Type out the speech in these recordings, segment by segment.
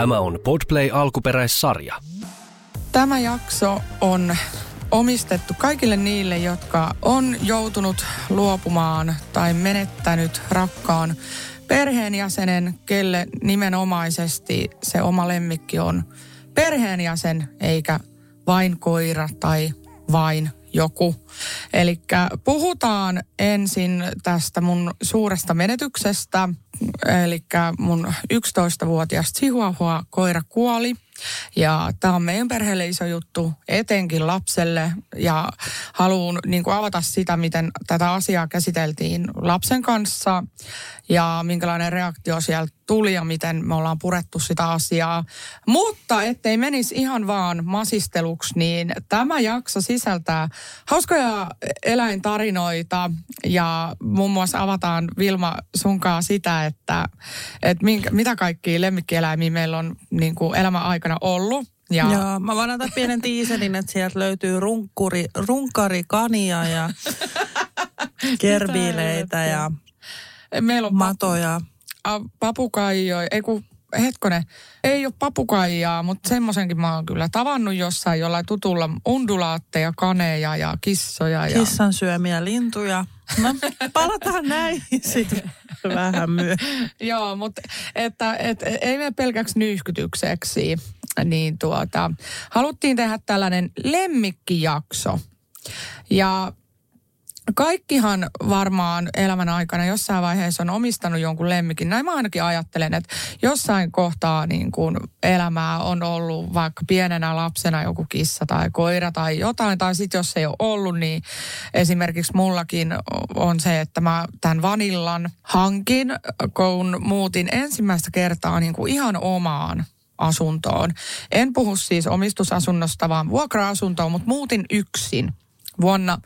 Tämä on Podplay alkuperäissarja. Tämä jakso on omistettu kaikille niille, jotka on joutunut luopumaan tai menettänyt rakkaan perheenjäsenen, kelle nimenomaisesti se oma lemmikki on perheenjäsen eikä vain koira tai vain joku. Eli puhutaan ensin tästä mun suuresta menetyksestä. Eli mun 11-vuotias Chihuahua koira kuoli – ja tämä on meidän perheelle iso juttu, etenkin lapselle. Ja haluan niin kuin avata sitä, miten tätä asiaa käsiteltiin lapsen kanssa ja minkälainen reaktio sieltä tuli ja miten me ollaan purettu sitä asiaa. Mutta ettei menisi ihan vaan masisteluksi, niin tämä jakso sisältää hauskoja eläintarinoita ja muun muassa avataan Vilma sunkaa sitä, että, että minkä, mitä kaikki lemmikkieläimiä meillä on niin kuin elämän aikana ollut. Ja... Joo, mä voin antaa pienen tiiselin, että sieltä löytyy runkkuri, runkarikania ja kerbiileitä ja Meillä on matoja. Papukaijoja, ei kun hetkone, ei ole papukaijaa, mutta semmoisenkin mä oon kyllä tavannut jossain jollain tutulla undulaatteja, kaneja ja kissoja. Ja... Kissan syömiä lintuja. No, palataan näin sitten vähän myöhemmin. Joo, mutta että, et, ei me pelkäksi nyyhkytykseksi, niin tuota, haluttiin tehdä tällainen lemmikkijakso. Ja kaikkihan varmaan elämän aikana jossain vaiheessa on omistanut jonkun lemmikin. Näin mä ainakin ajattelen, että jossain kohtaa niin kuin elämää on ollut vaikka pienenä lapsena joku kissa tai koira tai jotain. Tai sitten jos ei ole ollut, niin esimerkiksi mullakin on se, että mä tämän vanillan hankin, kun muutin ensimmäistä kertaa niin kuin ihan omaan asuntoon. En puhu siis omistusasunnosta, vaan vuokra-asuntoon, mutta muutin yksin vuonna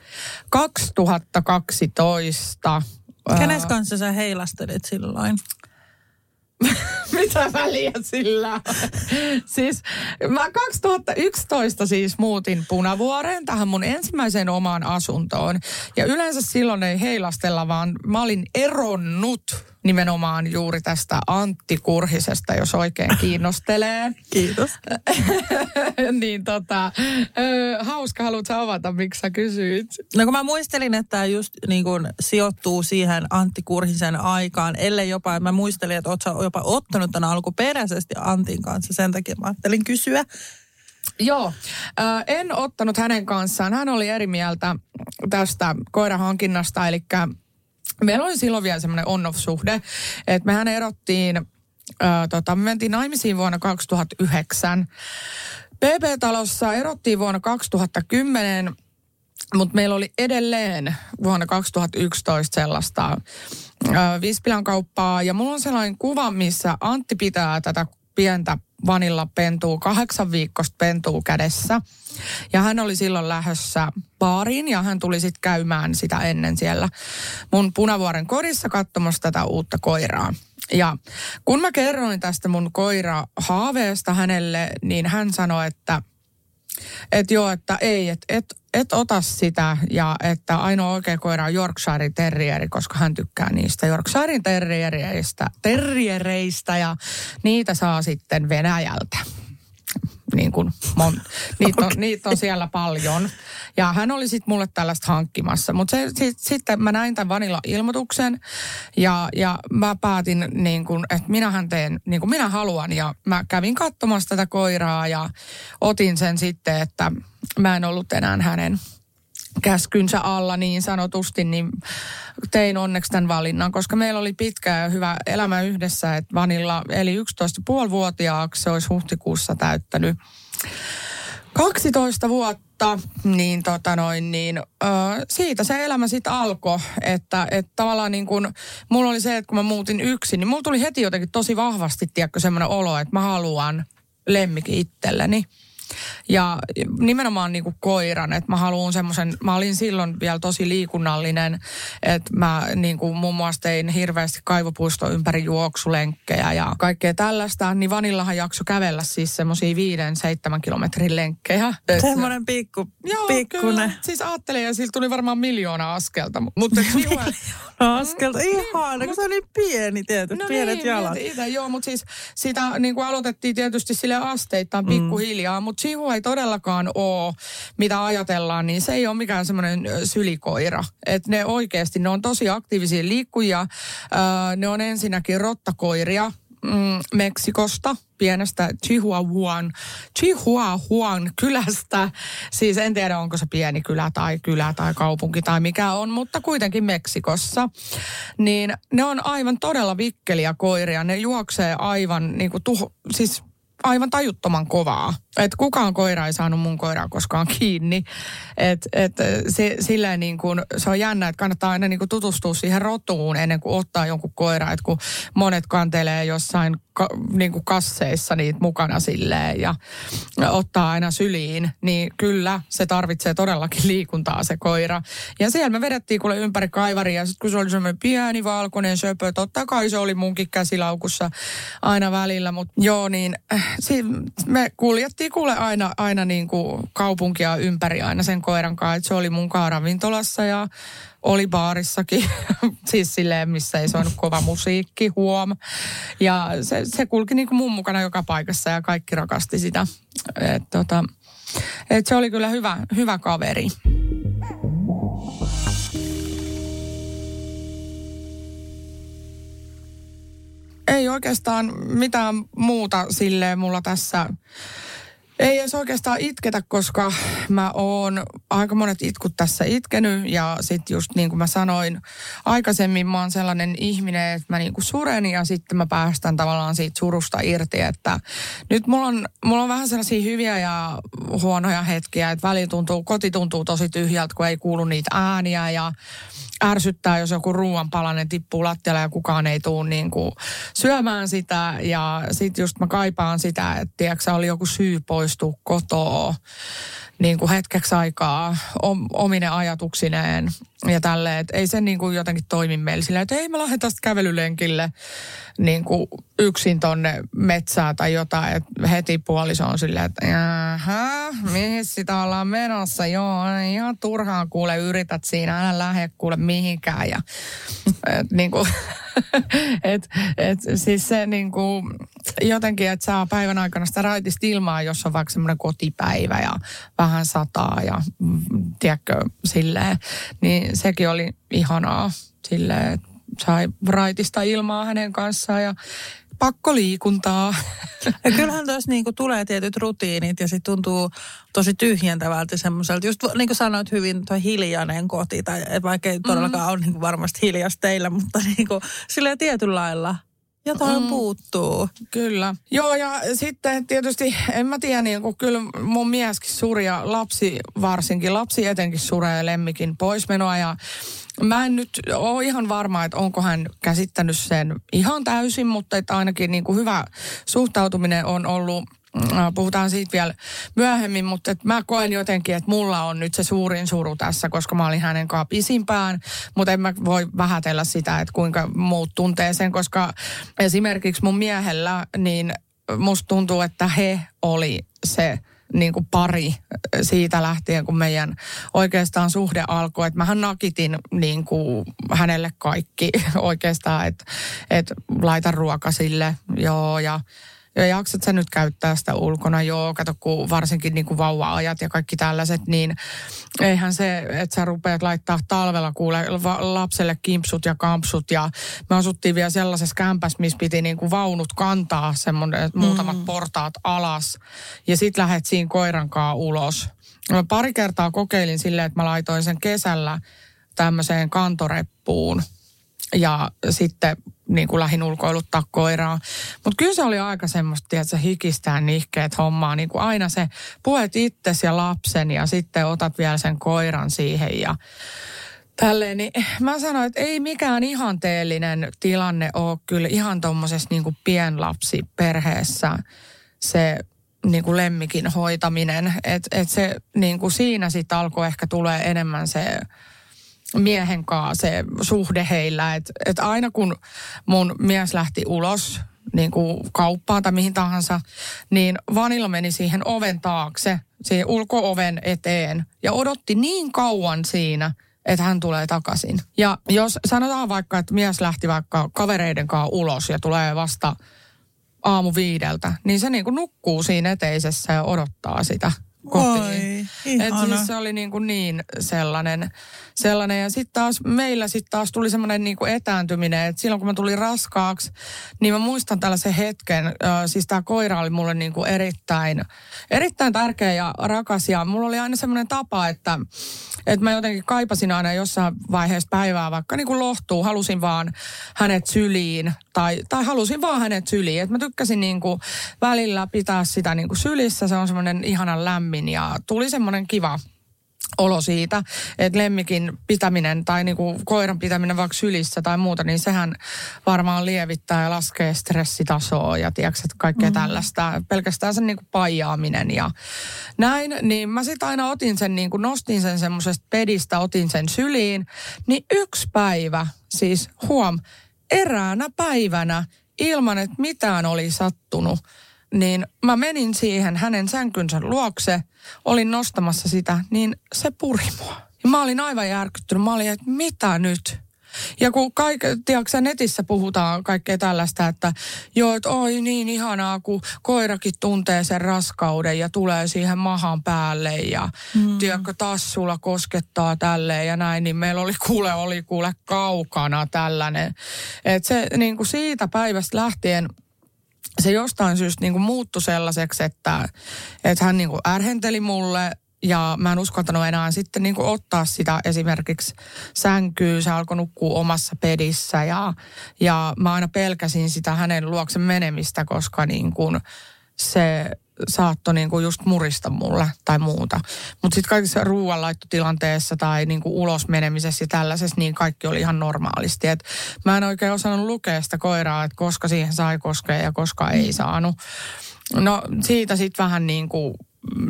2012. Kenes kanssa sä heilastelit silloin? Mitä väliä sillä Siis mä 2011 siis muutin Punavuoreen tähän mun ensimmäiseen omaan asuntoon. Ja yleensä silloin ei heilastella, vaan mä olin eronnut nimenomaan juuri tästä Antti Kurhisesta, jos oikein kiinnostelee. Kiitos. niin tota, hauska, haluatko avata, miksi sä kysyit? No kun mä muistelin, että tämä just niin kun sijoittuu siihen Antti Kurhisen aikaan, ellei jopa, mä muistelin, että oot jopa ottanut tämän alkuperäisesti Antin kanssa, sen takia mä ajattelin kysyä. Joo, äh, en ottanut hänen kanssaan. Hän oli eri mieltä tästä koirahankinnasta, eli meillä oli silloin vielä semmoinen on-off-suhde, että mehän erottiin, ää, tota, me mentiin naimisiin vuonna 2009. PP-talossa erottiin vuonna 2010, mutta meillä oli edelleen vuonna 2011 sellaista ää, Vispilan kauppaa. Ja mulla on sellainen kuva, missä Antti pitää tätä pientä vanilla pentuu, kahdeksan viikosta pentuu kädessä. Ja hän oli silloin lähdössä baariin ja hän tuli sitten käymään sitä ennen siellä mun Punavuoren kodissa katsomassa tätä uutta koiraa. Ja kun mä kerroin tästä mun koira haaveesta hänelle, niin hän sanoi, että – että joo, että ei, että et, et ota sitä ja että ainoa oikea koira on Yorkshire Terrieri, koska hän tykkää niistä Yorkshire Terriereistä, terriereistä ja niitä saa sitten Venäjältä niin kuin mon, niitä, on, okay. niitä on siellä paljon. Ja hän oli sitten mulle tällaista hankkimassa. Mutta sit, sitten mä näin tämän Vanilla-ilmoituksen ja, ja mä päätin, niin kuin, että minähän teen niin kuin minä haluan. Ja mä kävin katsomassa tätä koiraa ja otin sen sitten, että mä en ollut enää hänen käskynsä alla niin sanotusti, niin tein onneksi tämän valinnan, koska meillä oli pitkä ja hyvä elämä yhdessä, että Vanilla eli 11,5-vuotiaaksi se olisi huhtikuussa täyttänyt 12 vuotta, niin, tota noin, niin ö, siitä se elämä sitten alkoi. Että et tavallaan niin kun, mulla oli se, että kun mä muutin yksin, niin mulla tuli heti jotenkin tosi vahvasti, tiedätkö, semmoinen olo, että mä haluan lemmikin itselleni. Ja nimenomaan niin kuin koiran, että mä haluan semmoisen, mä olin silloin vielä tosi liikunnallinen, että mä niin kuin muun muassa tein hirveästi kaivopuisto ympäri juoksulenkkejä ja kaikkea tällaista, niin Vanillahan jakso kävellä siis semmoisia viiden, seitsemän kilometrin lenkkejä. Semmoinen pikku, Joo, pikkunen. Kyllä. Siis ajattelin, ja sillä tuli varmaan miljoona askelta, mutta askelta. Ihana, kun se on niin pieni tietysti, no pienet niin, jalat. Itse, joo, mutta siis sitä niin kuin aloitettiin tietysti sille asteittain mm. pikkuhiljaa, mm. mutta Chihu ei todellakaan ole, mitä ajatellaan, niin se ei ole mikään semmoinen sylikoira. Että ne oikeasti, ne on tosi aktiivisia liikkujia. Äh, ne on ensinnäkin rottakoiria, mm, Meksikosta, pienestä Chihuahuan, Chihuahuan kylästä. Siis en tiedä, onko se pieni kylä tai kylä tai kaupunki tai mikä on, mutta kuitenkin Meksikossa. Niin ne on aivan todella vikkeliä koiria. Ne juoksee aivan niin kuin tuho, siis aivan tajuttoman kovaa. Että kukaan koira ei saanut mun koiraa koskaan kiinni. Et, et se, niin kuin, se on jännä, että kannattaa aina niin tutustua siihen rotuun ennen kuin ottaa jonkun koira. Että kun monet kantelee jossain ka, niin kuin kasseissa niitä mukana silleen ja ottaa aina syliin, niin kyllä se tarvitsee todellakin liikuntaa se koira. Ja siellä me vedettiin kuule ympäri kaivaria ja sitten kun se oli semmoinen pieni valkoinen söpö, totta kai se oli munkin käsilaukussa aina välillä, mutta joo niin äh, me kuljettiin kuule aina, aina niin kuin kaupunkia ympäri aina sen koiran kanssa, että se oli mun ravintolassa ja oli baarissakin, siis silleen, missä ei soinut kova musiikki, huom. Ja se, se kulki niin kuin mun mukana joka paikassa ja kaikki rakasti sitä. Et tota, et se oli kyllä hyvä, hyvä kaveri. Ei oikeastaan mitään muuta silleen mulla tässä ei edes oikeastaan itketä, koska mä oon aika monet itkut tässä itkenyt ja sitten just niin kuin mä sanoin aikaisemmin, mä oon sellainen ihminen, että mä niin kuin suren ja sitten mä päästän tavallaan siitä surusta irti, että nyt mulla on, mulla on vähän sellaisia hyviä ja huonoja hetkiä, että väliin tuntuu, koti tuntuu tosi tyhjältä, kun ei kuulu niitä ääniä ja ärsyttää, jos joku ruoanpalanen tippuu lattialle ja kukaan ei tule niin kuin syömään sitä. Ja sitten just mä kaipaan sitä, että tiedätkö, oli joku syy poistua kotoa niin kuin hetkeksi aikaa omine ajatuksineen ja tälleen, että ei se niin kuin jotenkin toimi meillä sillä, että ei mä lähden tästä kävelylenkille niin kuin yksin tonne metsään tai jotain, että heti puoliso on silleen, että jaha, mihin sitä ollaan menossa, joo, ihan turhaan kuule yrität siinä, älä lähde kuule mihinkään. Ja et, niin kuin, et, et, siis se niin kuin, jotenkin, että saa päivän aikana sitä raitista ilmaa, jos on vaikka semmoinen kotipäivä ja vähän sataa ja mm, tiedätkö, silleen, niin sekin oli ihanaa että sai raitista ilmaa hänen kanssaan ja pakko liikuntaa. Ja kyllähän tuossa niinku tulee tietyt rutiinit ja sitten tuntuu tosi tyhjentävältä semmoiselta. Just niin kuin sanoit hyvin, tuo hiljainen koti, tai vaikka ei todellakaan mm. ole niinku varmasti hiljasta teillä, mutta niinku, silleen tietyllä lailla jotain mm. puuttuu. Kyllä. Joo, ja sitten tietysti, en mä tiedä, niin kun kyllä mun mieskin suri ja lapsi varsinkin, lapsi etenkin suree lemmikin poismenoa ja Mä en nyt ole ihan varma, että onko hän käsittänyt sen ihan täysin, mutta että ainakin niin kuin hyvä suhtautuminen on ollut Puhutaan siitä vielä myöhemmin, mutta että mä koen jotenkin, että mulla on nyt se suurin suru tässä, koska mä olin hänen kanssa pisimpään. Mutta en mä voi vähätellä sitä, että kuinka muut tuntee sen, koska esimerkiksi mun miehellä, niin musta tuntuu, että he oli se niin kuin pari siitä lähtien, kun meidän oikeastaan suhde alkoi. Että mähän nakitin niin kuin hänelle kaikki oikeastaan, että, että laita ruoka sille, joo, ja ja jaksat sä nyt käyttää sitä ulkona, joo, kato kun varsinkin niin kuin vauva-ajat ja kaikki tällaiset, niin eihän se, että sä rupeat laittaa talvella kuule lapselle kimpsut ja kampsut ja me asuttiin vielä sellaisessa kämpässä, missä piti niin kuin vaunut kantaa semmoinen mm. muutamat portaat alas ja sit lähet siinä koiran kanssa ulos. Mä pari kertaa kokeilin silleen, että mä laitoin sen kesällä tämmöiseen kantoreppuun ja sitten niin kuin lähin ulkoiluttaa koiraa. Mutta kyllä se oli aika semmoista, että se hikistään nihkeet hommaa. Niin kuin aina se puet itsesi ja lapsen ja sitten otat vielä sen koiran siihen ja tälleen. Niin mä sanoin, että ei mikään ihanteellinen tilanne ole kyllä ihan tuommoisessa niin kuin pienlapsiperheessä se niin kuin lemmikin hoitaminen. Että et se niin kuin siinä sitten alkoi ehkä tulee enemmän se miehen kanssa se suhde heillä. Että et aina kun mun mies lähti ulos niin kuin kauppaan tai mihin tahansa, niin Vanilla meni siihen oven taakse, siihen ulkooven eteen ja odotti niin kauan siinä, että hän tulee takaisin. Ja jos sanotaan vaikka, että mies lähti vaikka kavereiden kanssa ulos ja tulee vasta aamu viideltä, niin se niin kuin nukkuu siinä eteisessä ja odottaa sitä kotiin. Et siis se oli niin, kuin niin sellainen, sellainen. Ja sitten taas meillä sitten taas tuli semmoinen niin kuin etääntyminen, että silloin kun mä tulin raskaaksi, niin mä muistan tällaisen hetken, äh, siis tämä koira oli mulle niin kuin erittäin, erittäin tärkeä ja rakas. Ja mulla oli aina semmoinen tapa, että, että mä jotenkin kaipasin aina jossain vaiheessa päivää vaikka niin kuin lohtuu, halusin vaan hänet syliin tai, tai halusin vaan hänet syliin. Et mä tykkäsin niin kuin välillä pitää sitä niin kuin sylissä, se on semmoinen ihanan lämmin ja tuli semmoinen kiva olo siitä, että lemmikin pitäminen tai niinku koiran pitäminen vaikka sylissä tai muuta, niin sehän varmaan lievittää ja laskee stressitasoa ja tiedätkö, että kaikkea mm. tällaista. Pelkästään sen niinku paijaaminen ja näin. Niin mä sitten aina otin sen, niinku nostin sen semmoisesta pedistä, otin sen syliin. Niin yksi päivä, siis huom, eräänä päivänä ilman, että mitään oli sattunut, niin mä menin siihen hänen sänkynsä luokse, olin nostamassa sitä, niin se puri mua. Ja mä olin aivan järkyttynyt. Mä olin, että mitä nyt? Ja kun kaik, tiedätkö, netissä puhutaan kaikkea tällaista, että joo, että oi niin ihanaa, kun koirakin tuntee sen raskauden ja tulee siihen mahan päälle ja mm. tiedätkö, tassulla koskettaa tälleen ja näin, niin meillä oli kuule, oli kuule kaukana tällainen. Että se niin kuin siitä päivästä lähtien – se jostain syystä niin kuin muuttui sellaiseksi, että, että hän niin kuin ärhenteli mulle ja mä en uskaltanut enää sitten niin kuin ottaa sitä esimerkiksi sänkyä. Se alkoi nukkua omassa pedissä ja, ja mä aina pelkäsin sitä hänen luokse menemistä, koska niin kuin se saattoi niinku just murista mulle tai muuta. Mutta sitten kaikissa ruoanlaittotilanteessa tai niinku ulos menemisessä ja tällaisessa, niin kaikki oli ihan normaalisti. Et mä en oikein osannut lukea sitä koiraa, että koska siihen sai koskea ja koska ei saanut. No siitä sitten vähän niin kuin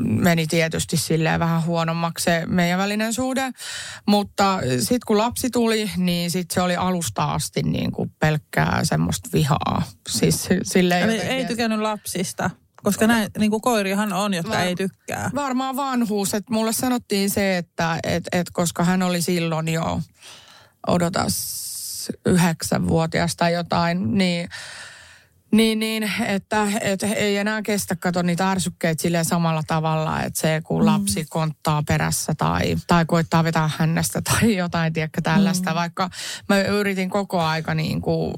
meni tietysti silleen vähän huonommaksi se meidän välinen suhde. Mutta sitten kun lapsi tuli, niin sitten se oli alusta asti niin kuin pelkkää semmoista vihaa. Siis silleen Eli ei tykännyt lapsista? Koska näin, niin kuin koirihan on, jotka Var, ei tykkää. Varmaan vanhuus. Että mulle sanottiin se, että et, et koska hän oli silloin jo, odotas, yhdeksänvuotias tai jotain, niin niin, niin että, että ei enää kestä kato niitä ärsykkeitä silleen samalla tavalla, että se kun mm. lapsi konttaa perässä tai, tai koittaa vetää hänestä tai jotain, tiedäkö, tällaista. Mm. Vaikka mä yritin koko aika niin kuin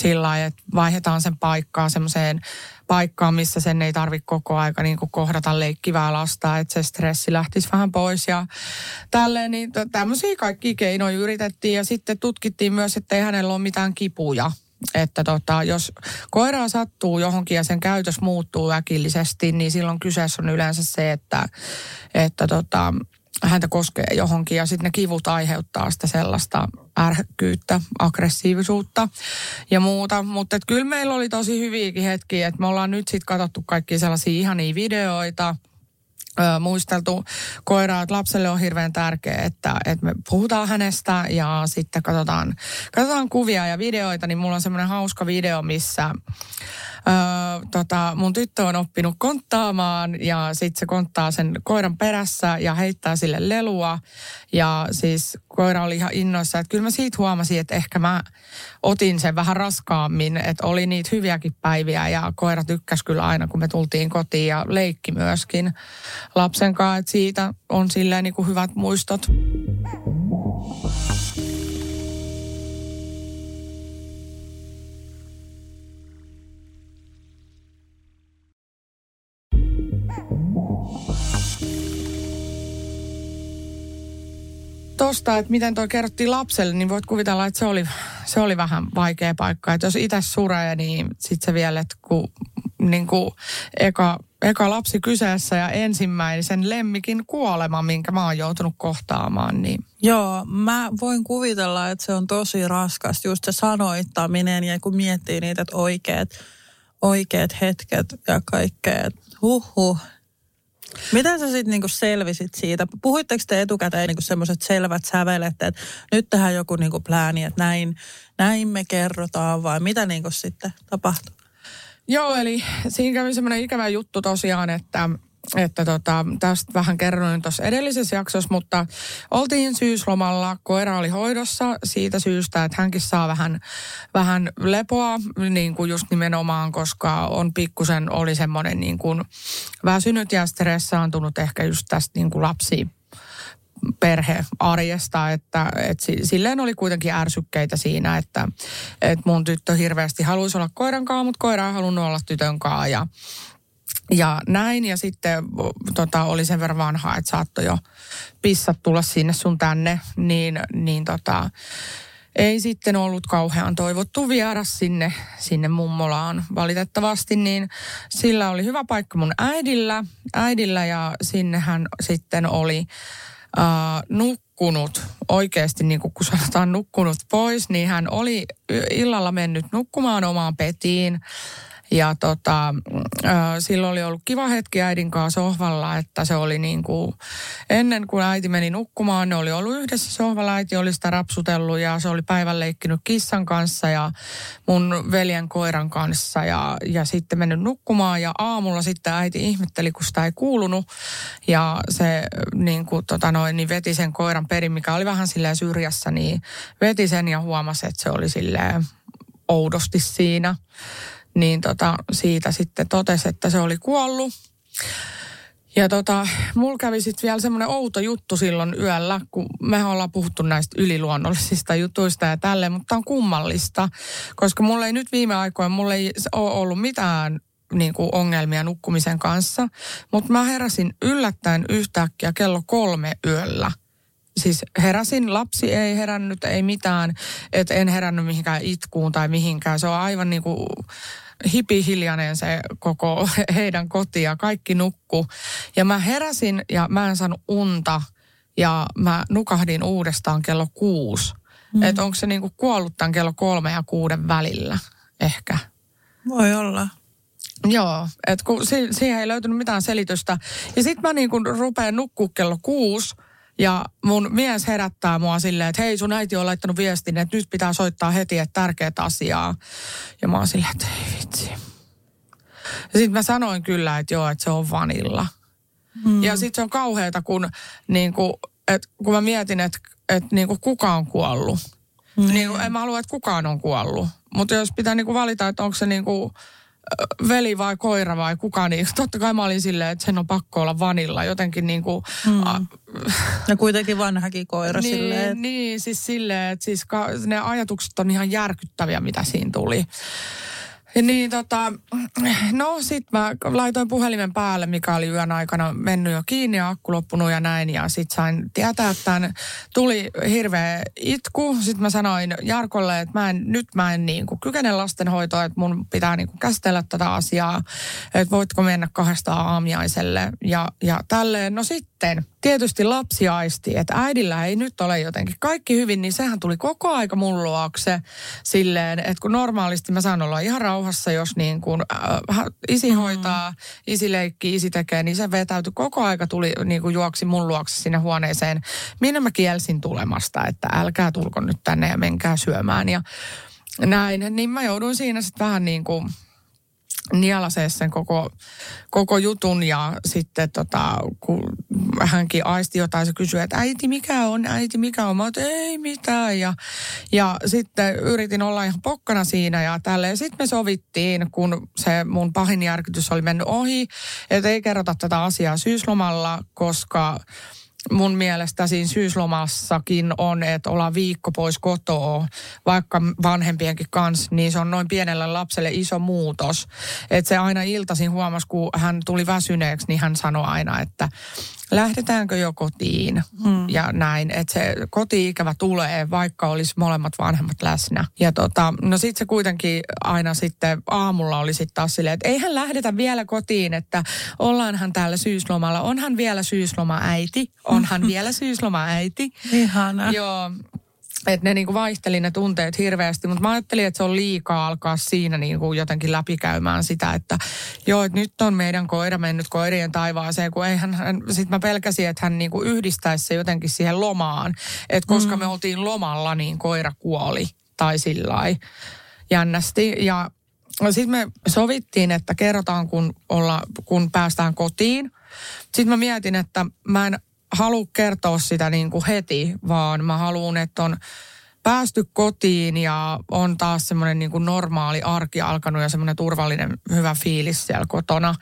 sillä lailla, että vaihdetaan sen paikkaa semmoiseen paikkaan, missä sen ei tarvitse koko aika niin kuin kohdata leikkivää lasta, että se stressi lähtisi vähän pois ja tälleen. Niin tämmöisiä kaikki keinoja yritettiin ja sitten tutkittiin myös, että ei hänellä ole mitään kipuja että tota, jos koiraa sattuu johonkin ja sen käytös muuttuu äkillisesti, niin silloin kyseessä on yleensä se, että, että tota, häntä koskee johonkin ja sitten ne kivut aiheuttaa sitä sellaista ärhäkkyyttä, aggressiivisuutta ja muuta. Mutta kyllä meillä oli tosi hyviäkin hetkiä, että me ollaan nyt sitten katsottu kaikki sellaisia ihania videoita – ö, muisteltu koiraa, että lapselle on hirveän tärkeää, että, että me puhutaan hänestä ja sitten katsotaan, katsotaan kuvia ja videoita, niin mulla on semmoinen hauska video, missä Tota, mun tyttö on oppinut konttaamaan ja sitten se konttaa sen koiran perässä ja heittää sille lelua. Ja siis koira oli ihan innoissa, että kyllä mä siitä huomasin, että ehkä mä otin sen vähän raskaammin, että oli niitä hyviäkin päiviä ja koira tykkäsi kyllä aina, kun me tultiin kotiin ja leikki myöskin lapsen kanssa, että siitä on silleen niin kuin hyvät muistot. Tosta, että miten toi kerrottiin lapselle, niin voit kuvitella, että se oli, se oli vähän vaikea paikka. Että jos itse suree, niin sitten se vielä, että kun niin kuin eka, eka lapsi kyseessä ja ensimmäisen lemmikin kuolema, minkä mä oon joutunut kohtaamaan. Niin. Joo, mä voin kuvitella, että se on tosi raskas just se sanoittaminen ja kun miettii niitä oikeat, oikeat hetket ja kaikkea. Huhhuh, Miten sä sitten niinku selvisit siitä? Puhuitteko te etukäteen niinku semmoiset selvät sävelet, että nyt tähän joku niinku plääni, että näin, näin me kerrotaan vai mitä niinku sitten tapahtui? Joo, eli siinä kävi semmoinen ikävä juttu tosiaan, että että tota, tästä vähän kerroin tuossa edellisessä jaksossa, mutta oltiin syyslomalla, koira oli hoidossa siitä syystä, että hänkin saa vähän, vähän lepoa, niin kuin just nimenomaan, koska on pikkusen, oli semmoinen niin kuin väsynyt ja stressaantunut ehkä just tästä niin kuin lapsi perhearjesta, että, että silleen oli kuitenkin ärsykkeitä siinä, että, että mun tyttö hirveästi haluaisi olla koiran kanssa, mutta koira ei halunnut olla tytön kanssa ja, ja näin. Ja sitten tota, oli sen verran vanha, että saattoi jo pissat tulla sinne sun tänne, niin, niin tota, ei sitten ollut kauhean toivottu vieras sinne, sinne mummolaan valitettavasti, niin sillä oli hyvä paikka mun äidillä, äidillä ja sinne hän sitten oli äh, nukkunut, oikeasti niin kuin kun sanotaan nukkunut pois, niin hän oli illalla mennyt nukkumaan omaan petiin ja tota, äh, silloin oli ollut kiva hetki äidin kanssa sohvalla, että se oli niin kuin, ennen kuin äiti meni nukkumaan, ne oli ollut yhdessä sohvalla, äiti oli sitä rapsutellut ja se oli päivän leikkinyt kissan kanssa ja mun veljen koiran kanssa ja, ja sitten mennyt nukkumaan ja aamulla sitten äiti ihmetteli, kun sitä ei kuulunut ja se niin kuin, tota noin, niin veti sen koiran perin, mikä oli vähän silleen syrjässä, niin veti sen ja huomasi, että se oli silleen oudosti siinä niin tota, siitä sitten totesi, että se oli kuollut. Ja tota, mulla kävi sitten vielä semmoinen outo juttu silloin yöllä, kun me ollaan puhuttu näistä yliluonnollisista jutuista ja tälleen, mutta on kummallista, koska mulla ei nyt viime aikoina, mulla ei ole ollut mitään niin kuin ongelmia nukkumisen kanssa, mutta mä heräsin yllättäen yhtäkkiä kello kolme yöllä. Siis heräsin, lapsi ei herännyt, ei mitään, että en herännyt mihinkään itkuun tai mihinkään. Se on aivan niin kuin hipihiljainen se koko heidän koti ja kaikki nukku. Ja mä heräsin ja mä en saanut unta ja mä nukahdin uudestaan kello kuusi. Mm. Että onko se niinku kuollut tämän kello kolme ja kuuden välillä ehkä. Voi olla. Joo, että kun si- siihen ei löytynyt mitään selitystä. Ja sitten mä niin kun rupean nukkua kello kuusi ja mun mies herättää mua silleen, että hei sun äiti on laittanut viestin, että nyt pitää soittaa heti, että tärkeät asiaa. Ja mä oon silleen, että ei vitsi. Ja sitten mä sanoin kyllä, että joo, että se on vanilla. Mm. Ja sitten se on kauheata, kun, niin kun, et, kun mä mietin, että et, niin kuka on kuollut. Mm. Niin en mä halua, että kukaan on kuollut. Mutta jos pitää niin valita, että onko se niin kuin, veli vai koira vai kuka, niin totta kai mä olin silleen, että sen on pakko olla vanilla. Jotenkin niin kuin... Mm. A, ja kuitenkin vanhakin koira niin, silleen. Niin, siis silleen, että siis ka, ne ajatukset on ihan järkyttäviä, mitä siinä tuli. Niin tota, no sit mä laitoin puhelimen päälle, mikä oli yön aikana mennyt jo kiinni ja akku loppunut ja näin. Ja sit sain tietää, että tuli hirveä itku. Sitten mä sanoin Jarkolle, että mä en, nyt mä en niin kuin kykene lastenhoitoa, että mun pitää niin kuin käsitellä tätä asiaa. Että voitko mennä kahdesta aamiaiselle ja, ja tälleen. No sitten tietysti lapsi aisti, että äidillä ei nyt ole jotenkin kaikki hyvin, niin sehän tuli koko aika mun luokse silleen, että kun normaalisti mä saan olla ihan rauhassa, jos niin kuin äh, isi mm. hoitaa, mm. isi leikkii, isi tekee, niin se vetäytyi koko aika tuli niin kuin juoksi mun luokse sinne huoneeseen, minne mä kielsin tulemasta, että älkää tulko nyt tänne ja menkää syömään ja näin, niin mä jouduin siinä sitten vähän niin kuin nielasee sen koko, koko jutun ja sitten tota, kun hänkin aisti jotain, se kysyi, että äiti mikä on, äiti mikä on. Mä ei mitään ja, ja sitten yritin olla ihan pokkana siinä ja tälleen. Sitten me sovittiin, kun se mun pahin järkytys oli mennyt ohi, että ei kerrota tätä asiaa syyslomalla, koska mun mielestä siinä syyslomassakin on, että ollaan viikko pois kotoa, vaikka vanhempienkin kanssa, niin se on noin pienelle lapselle iso muutos. Että se aina iltaisin huomasi, kun hän tuli väsyneeksi, niin hän sanoi aina, että lähdetäänkö jo kotiin hmm. ja näin, että se koti-ikävä tulee, vaikka olisi molemmat vanhemmat läsnä. Ja tota, no sitten se kuitenkin aina sitten aamulla oli sitten taas silleen, että eihän lähdetä vielä kotiin, että ollaanhan täällä syyslomalla, onhan vielä syysloma äiti, onhan vielä syysloma äiti. Ihana. Joo, että ne niinku vaihteli ne tunteet hirveästi, mutta mä ajattelin, että se on liikaa alkaa siinä niinku jotenkin läpikäymään sitä, että joo, että nyt on meidän koira mennyt koirien taivaaseen, kun eihän hän, sit mä pelkäsin, että hän niinku yhdistäisi se jotenkin siihen lomaan, että koska mm. me oltiin lomalla, niin koira kuoli tai sillä jännästi ja sitten me sovittiin, että kerrotaan, kun, olla, kun päästään kotiin – Sitten mä mietin, että mä en halua kertoa sitä niin kuin heti, vaan mä haluan, että on päästy kotiin ja on taas semmoinen niin normaali arki alkanut ja semmoinen turvallinen hyvä fiilis siellä kotona.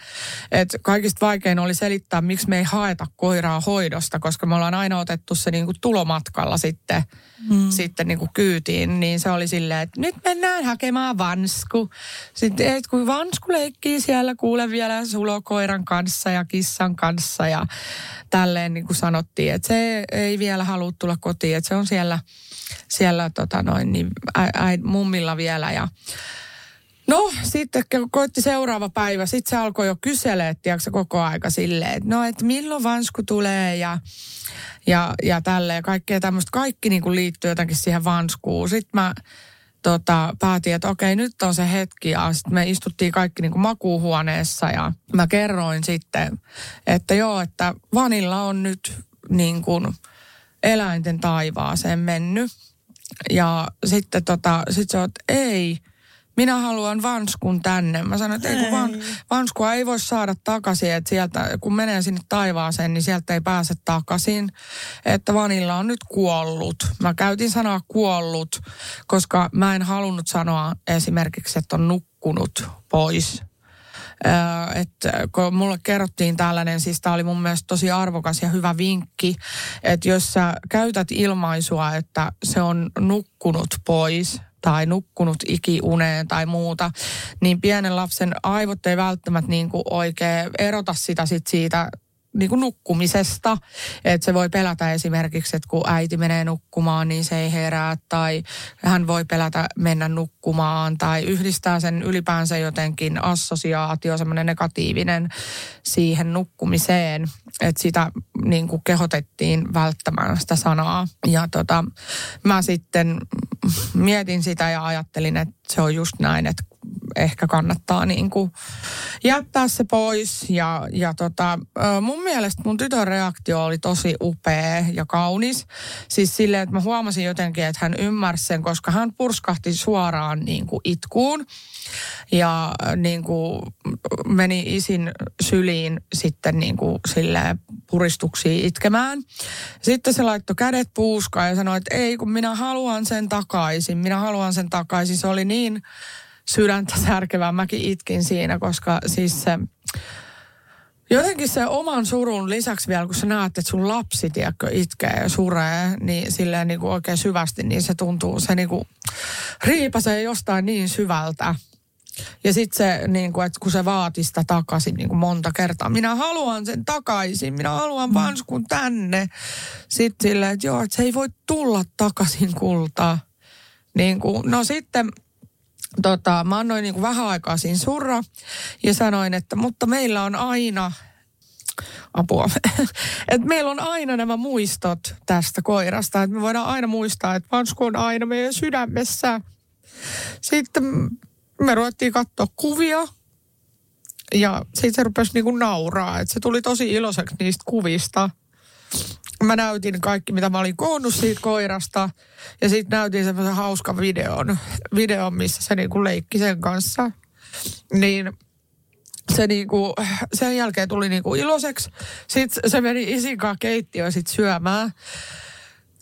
Et kaikista vaikein oli selittää, miksi me ei haeta koiraa hoidosta, koska me ollaan aina otettu se niin kuin tulomatkalla sitten, hmm. sitten niin kuin kyytiin. Niin se oli silleen, että nyt mennään hakemaan vansku. Sitten et kun vansku leikkii siellä, kuule vielä sulokoiran kanssa ja kissan kanssa ja tälleen niin kuin sanottiin, että se ei vielä halua tulla kotiin, että se on siellä – siellä tota noin, niin ä, ä, mummilla vielä ja No sitten koitti seuraava päivä, sitten se alkoi jo kyselee, tiedätkö, koko aika silleen, että no, että milloin vansku tulee ja, ja, ja tälleen kaikkea tämmöistä. Kaikki niin kuin liittyy jotenkin siihen vanskuun. Sitten mä tota, päätin, että okei, nyt on se hetki ja sitten me istuttiin kaikki niin kuin makuuhuoneessa ja mä kerroin sitten, että joo, että vanilla on nyt niin kuin – eläinten taivaaseen mennyt. Ja sitten tota, sit se on, että ei, minä haluan vanskun tänne. Mä sanoin, että ei, kun van, vanskua ei voi saada takaisin, että sieltä, kun menee sinne taivaaseen, niin sieltä ei pääse takaisin. Että vanilla on nyt kuollut. Mä käytin sanaa kuollut, koska mä en halunnut sanoa esimerkiksi, että on nukkunut pois että kun mulle kerrottiin tällainen, siis tämä oli mun mielestä tosi arvokas ja hyvä vinkki, että jos sä käytät ilmaisua, että se on nukkunut pois, tai nukkunut ikiuneen tai muuta, niin pienen lapsen aivot ei välttämättä niin kuin oikein erota sitä sit siitä niin kuin nukkumisesta. Että se voi pelätä esimerkiksi, että kun äiti menee nukkumaan, niin se ei herää. Tai hän voi pelätä mennä nukkumaan. Tai yhdistää sen ylipäänsä jotenkin assosiaatio, semmoinen negatiivinen siihen nukkumiseen. Että sitä niin kuin kehotettiin välttämään sitä sanaa. Ja tota, mä sitten mietin sitä ja ajattelin, että se on just näin, että ehkä kannattaa niin kuin jättää se pois. Ja, ja tota, mun mielestä mun tytön reaktio oli tosi upea ja kaunis. Siis silleen, että mä huomasin jotenkin, että hän ymmärsi sen, koska hän purskahti suoraan niin kuin itkuun. Ja niin kuin meni isin syliin sitten niin kuin silleen puristuksiin itkemään. Sitten se laittoi kädet puuskaan ja sanoi, että ei kun minä haluan sen takaisin. Minä haluan sen takaisin. Se oli niin sydäntä särkevää. Mäkin itkin siinä, koska siis se... Jotenkin se oman surun lisäksi vielä, kun sä näet, että sun lapsi, tiedätkö, itkee ja suree, niin silleen niin kuin oikein syvästi, niin se tuntuu, se niin kuin riipasee jostain niin syvältä. Ja sitten se, niin kuin, että kun se vaati sitä takaisin niin kuin monta kertaa, minä haluan sen takaisin, minä haluan mm. vanskun tänne. Sitten silleen, että joo, että se ei voi tulla takaisin kultaa. Niin kuin, no sitten tota, mä annoin niin kuin vähän aikaa siinä surra ja sanoin, että mutta meillä on aina apua. että meillä on aina nämä muistot tästä koirasta. Että me voidaan aina muistaa, että Vansku on aina meidän sydämessä. Sitten me ruvettiin katsoa kuvia. Ja sitten se rupesi niinku nauraa. Että se tuli tosi iloiseksi niistä kuvista mä näytin kaikki, mitä mä olin koonnut siitä koirasta. Ja sitten näytin semmoisen hauskan videon, videon missä se niinku leikki sen kanssa. Niin se niinku, sen jälkeen tuli niinku iloiseksi. Sitten se meni isin kanssa keittiöön sit syömään.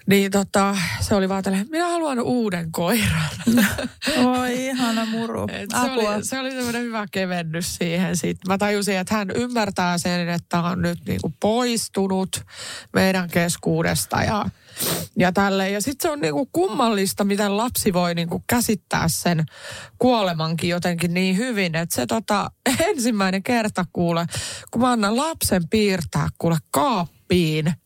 Niin tota, se oli vaan tälleen, minä haluan uuden koiran. Oi, ihana muru. Et se, oli, se oli semmoinen hyvä kevennys siihen. Sitten mä tajusin, että hän ymmärtää sen, että on nyt niinku poistunut meidän keskuudesta ja, ja tälle. Ja sitten se on niinku kummallista, miten lapsi voi niinku käsittää sen kuolemankin jotenkin niin hyvin. Että se tota, ensimmäinen kerta kuule, kun mä annan lapsen piirtää kuule kaappiin –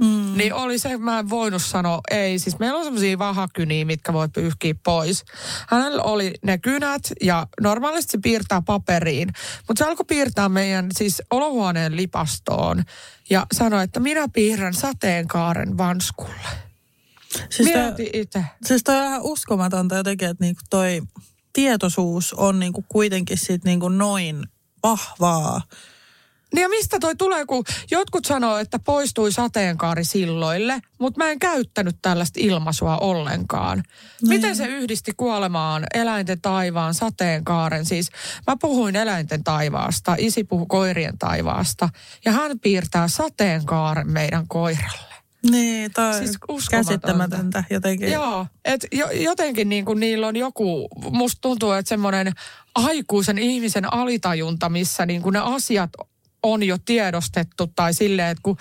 Mm. Niin oli se, mä en voinut sanoa ei. Siis meillä on semmoisia vahakyniä, mitkä voi pyyhkiä pois. Hänellä oli ne kynät ja normaalisti se piirtää paperiin. Mutta se alkoi piirtää meidän siis olohuoneen lipastoon ja sanoi, että minä piirrän sateenkaaren vanskulle. Siis Mieti itse. Siis toi on ihan uskomatonta jotenkin, että niinku toi tietoisuus on niinku kuitenkin sit niinku noin vahvaa Niin ja mistä toi tulee, kun jotkut sanoo, että poistui sateenkaari silloille, mutta mä en käyttänyt tällaista ilmaisua ollenkaan. Niin. Miten se yhdisti kuolemaan eläinten taivaan, sateenkaaren? Siis mä puhuin eläinten taivaasta, isi puhui koirien taivaasta ja hän piirtää sateenkaaren meidän koiralle. Niin, tai siis käsittämätöntä jotenkin. Joo, että jo, jotenkin niin kuin niillä on joku, musta tuntuu, että semmoinen aikuisen ihmisen alitajunta, missä niin kuin ne asiat on jo tiedostettu tai silleen, että kun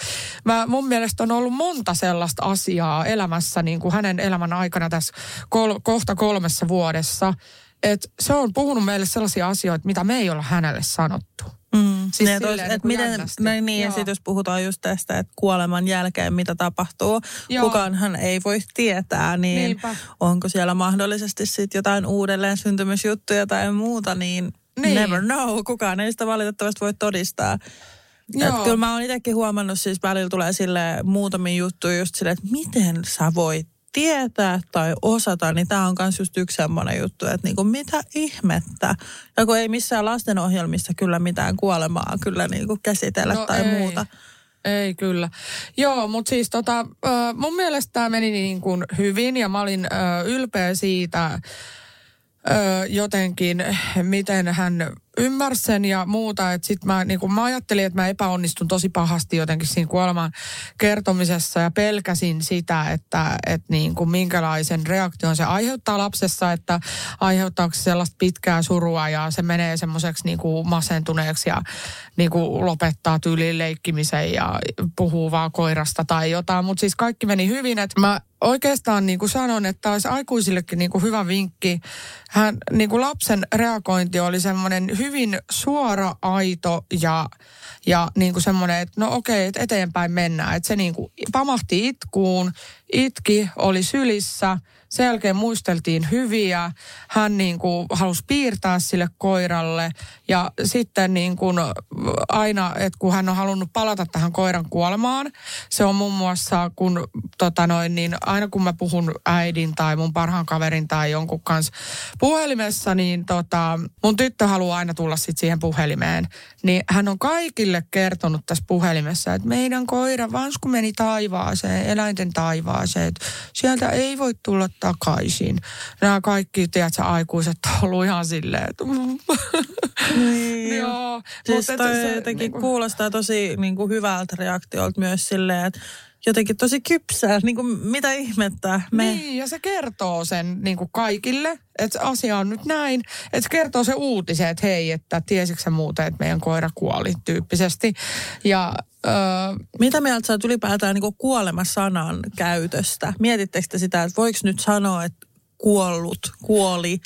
mä, mun mielestä on ollut monta sellaista asiaa elämässä niin kuin hänen elämän aikana tässä kol, kohta kolmessa vuodessa, että se on puhunut meille sellaisia asioita, mitä me ei olla hänelle sanottu. Mm. Siis ja tos, niin miten, näin niin, ja sitten jos puhutaan just tästä, että kuoleman jälkeen mitä tapahtuu, Joo. kukaanhan ei voi tietää, niin Niinpä. onko siellä mahdollisesti sitten jotain uudelleen syntymysjuttuja tai muuta, niin, niin never know. Kukaan ei sitä valitettavasti voi todistaa. Joo. Et kyllä mä oon itsekin huomannut, siis välillä tulee sille muutamia juttuja just silleen, että miten sä voit tietää tai osata, niin tämä on myös just yksi semmoinen juttu, että niinku, mitä ihmettä. Ja kun ei missään lastenohjelmissa kyllä mitään kuolemaa kyllä niinku käsitellä no tai ei. muuta. Ei kyllä. Joo, mutta siis tota, mun mielestä tämä meni niin kuin hyvin ja mä olin ylpeä siitä jotenkin, miten hän ymmärsin sen ja muuta. Että sit mä, niin mä ajattelin, että mä epäonnistun tosi pahasti jotenkin siinä kuoleman kertomisessa ja pelkäsin sitä, että, että niin kuin minkälaisen reaktion se aiheuttaa lapsessa, että aiheuttaako se sellaista pitkää surua ja se menee semmoiseksi niin kuin masentuneeksi ja niin kuin lopettaa tyyliin leikkimisen ja puhuu vaan koirasta tai jotain. Mutta siis kaikki meni hyvin, että mä oikeastaan niin kuin sanon, että olisi aikuisillekin niin kuin hyvä vinkki. Hän, niin kuin lapsen reagointi oli semmoinen hyvin suora, aito ja, ja niin kuin semmoinen, että no okei, että eteenpäin mennään. Että se niin kuin pamahti itkuun, itki, oli sylissä – sen jälkeen muisteltiin hyviä. Hän niin kuin halusi piirtää sille koiralle. Ja sitten niin kuin aina, että kun hän on halunnut palata tähän koiran kuolemaan, se on muun muassa, kun tota noin, niin aina kun mä puhun äidin tai mun parhaan kaverin tai jonkun kanssa puhelimessa, niin tota, mun tyttö haluaa aina tulla sitten siihen puhelimeen. Niin hän on kaikille kertonut tässä puhelimessa, että meidän koira Vansku meni taivaaseen, eläinten taivaaseen. Sieltä ei voi tulla takaisin. Nämä kaikki, tiedätkö, aikuiset on ollut ihan silleen, että... Niin. Joo. Siis mutta se, jotenkin niin kuin... kuulostaa tosi niin kuin hyvältä reaktiolta myös silleen, että jotenkin tosi kypsää, niin kuin mitä ihmettä. Me... Niin, ja se kertoo sen niin kuin kaikille, että asia on nyt näin. Että se kertoo se uutisen, että hei, että tiesitkö muuten, että meidän koira kuoli tyyppisesti. Ja Öö, Mitä mieltä sä ylipäätään niin kuolemasanan käytöstä? Mietittekö te sitä, että voiko nyt sanoa, että kuollut, kuoli?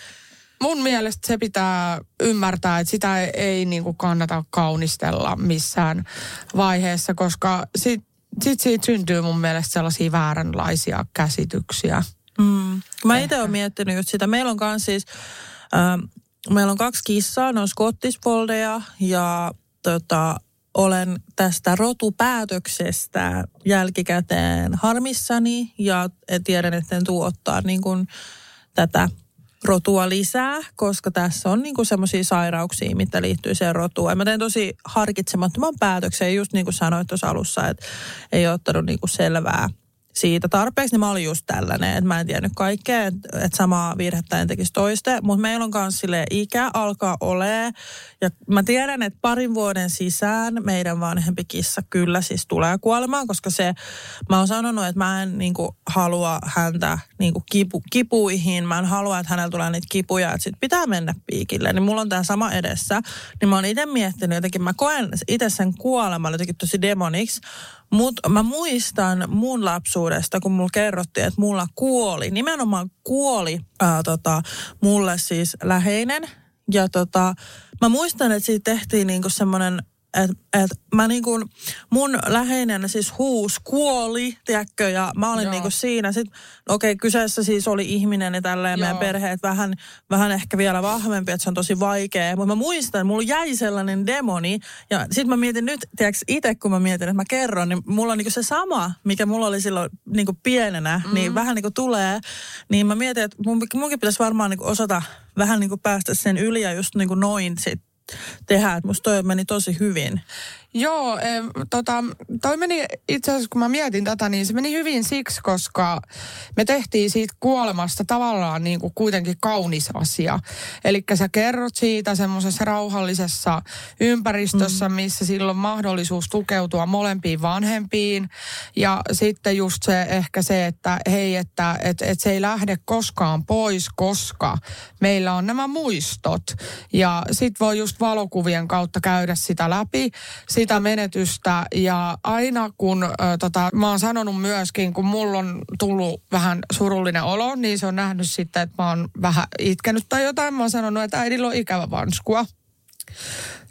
Mun mielestä se pitää ymmärtää, että sitä ei, ei niin kuin kannata kaunistella missään vaiheessa, koska sit, sit siitä syntyy mun mielestä sellaisia vääränlaisia käsityksiä. Mm. Mä itse olen miettinyt just sitä. Meillä on myös siis, äh, meillä on kaksi kissaa, ne on skottispoldeja ja tota, olen tästä rotupäätöksestä jälkikäteen harmissani ja tiedän, että en tuu ottaa niin kuin tätä rotua lisää, koska tässä on niin semmoisia sairauksia, mitä liittyy siihen rotuun. Mä teen tosi harkitsemattoman päätöksen, just niin kuin sanoit tuossa alussa, että ei ottanut niin kuin selvää siitä tarpeeksi, niin mä olin just tällainen, että mä en tiennyt kaikkea, että, samaa virhettä en tekisi toiste. Mutta meillä on myös ikä alkaa ole ja mä tiedän, että parin vuoden sisään meidän vanhempi kissa kyllä siis tulee kuolemaan, koska se, mä oon sanonut, että mä en niin kuin, halua häntä niin kuin kipu, kipuihin, mä en halua, että hänellä tulee niitä kipuja, että sit pitää mennä piikille. Niin mulla on tämä sama edessä, niin mä oon itse miettinyt jotenkin, mä koen itse sen kuoleman jotenkin tosi demoniksi, mutta mä muistan mun lapsuudesta, kun mulla kerrottiin, että mulla kuoli, nimenomaan kuoli ää, tota, mulle siis läheinen. Ja tota, mä muistan, että siitä tehtiin niinku semmoinen että et mä niin mun läheinen siis huus kuoli, tiedätkö, ja mä olin niin kuin siinä. Sitten, okei, okay, kyseessä siis oli ihminen ja tälleen Joo. meidän perheet vähän, vähän ehkä vielä vahvempi, että se on tosi vaikea. Mutta mä muistan, mulla jäi sellainen demoni, ja sitten mä mietin nyt, tiedätkö, itse kun mä mietin, että mä kerron, niin mulla on niin se sama, mikä mulla oli silloin niin pienenä, mm. niin vähän niin kuin tulee. Niin mä mietin, että mun, munkin pitäisi varmaan niin osata vähän niin päästä sen yli ja just niin noin sitten tehdä. Musta toi meni tosi hyvin. Joo, e, tota, toi meni itse asiassa, kun mä mietin tätä, niin se meni hyvin siksi, koska me tehtiin siitä kuolemasta tavallaan niin kuin kuitenkin kaunis asia. Eli sä kerrot siitä semmoisessa rauhallisessa ympäristössä, mm. missä silloin mahdollisuus tukeutua molempiin vanhempiin. Ja sitten just se ehkä se, että hei, että et, et se ei lähde koskaan pois, koska meillä on nämä muistot. Ja sit voi just valokuvien kautta käydä sitä läpi sitä menetystä ja aina kun, äh, tota, mä oon sanonut myöskin, kun mulla on tullut vähän surullinen olo, niin se on nähnyt sitten, että mä oon vähän itkenyt tai jotain. Mä oon sanonut, että äidillä on ikävä vanskua.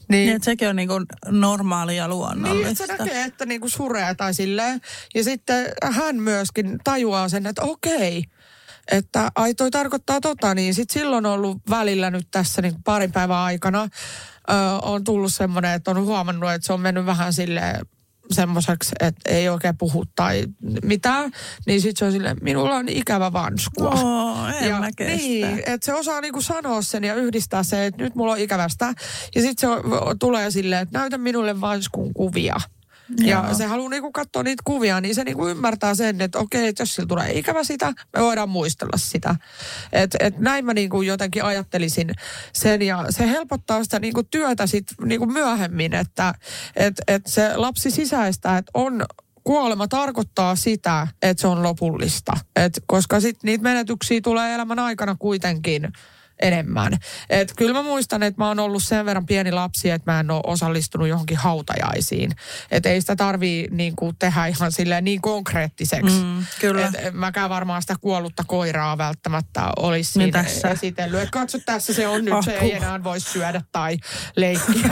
Niin, niin että sekin on niinku normaalia luonnollista. Niin, se näkee, että niinku suree tai silleen. Ja sitten hän myöskin tajuaa sen, että okei, että ai toi tarkoittaa tota, niin sitten silloin on ollut välillä nyt tässä niin parin päivän aikana ö, on tullut semmoinen, että on huomannut, että se on mennyt vähän sille semmoiseksi, että ei oikein puhu tai mitään, niin sitten se on silleen, minulla on ikävä vanskua. Oh, en ja, mä kestä. Niin, että se osaa niinku sanoa sen ja yhdistää se, että nyt mulla on ikävästä. Ja sitten se on, tulee silleen, että näytä minulle vanskun kuvia. Ja Joo. se haluaa niinku katsoa niitä kuvia, niin se niinku ymmärtää sen, että okei, että jos sillä tulee ikävä sitä, me voidaan muistella sitä. Et, et näin mä niinku jotenkin ajattelisin sen ja se helpottaa sitä niinku työtä sit niinku myöhemmin, että et, et se lapsi sisäistää, että on kuolema tarkoittaa sitä, että se on lopullista. Et koska sitten niitä menetyksiä tulee elämän aikana kuitenkin enemmän. Et kyllä mä muistan, että mä oon ollut sen verran pieni lapsi, että mä en ole osallistunut johonkin hautajaisiin. Että ei sitä tarvii niin kuin, tehdä ihan silleen niin konkreettiseksi. Mm, kyllä. Et mäkään varmaan sitä kuollutta koiraa välttämättä olisi niin siinä tässä. esitellyt. Et katso tässä se on nyt, oh, se ei enää voi syödä tai leikkiä.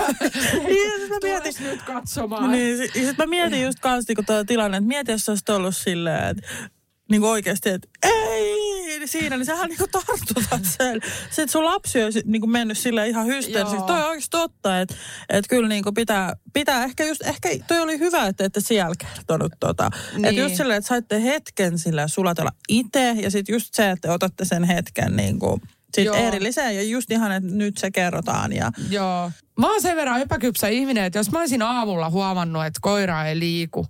niin, mä mietin. nyt katsomaan. Niin, sit mä mietin just kanssa niin tuo tilanne, että mieti, jos olisi ollut silleen, että niin kuin oikeasti, että ei siinä, niin sähän niin kuin tartutat sen. Se, että sun lapsi on niin kuin mennyt sille ihan hysteeriseksi. Toi on oikeasti totta, että, että kyllä niin kuin pitää, pitää ehkä just, ehkä toi oli hyvä, että ette siellä kertonut tota. Niin. Että just silleen, että saitte hetken sillä sulatella itse ja sitten just se, että otatte sen hetken niin kuin sitten erilliseen ja just ihan, että nyt se kerrotaan. Ja... Joo. Mä oon sen verran epäkypsä ihminen, että jos mä olisin aamulla huomannut, että koira ei liiku,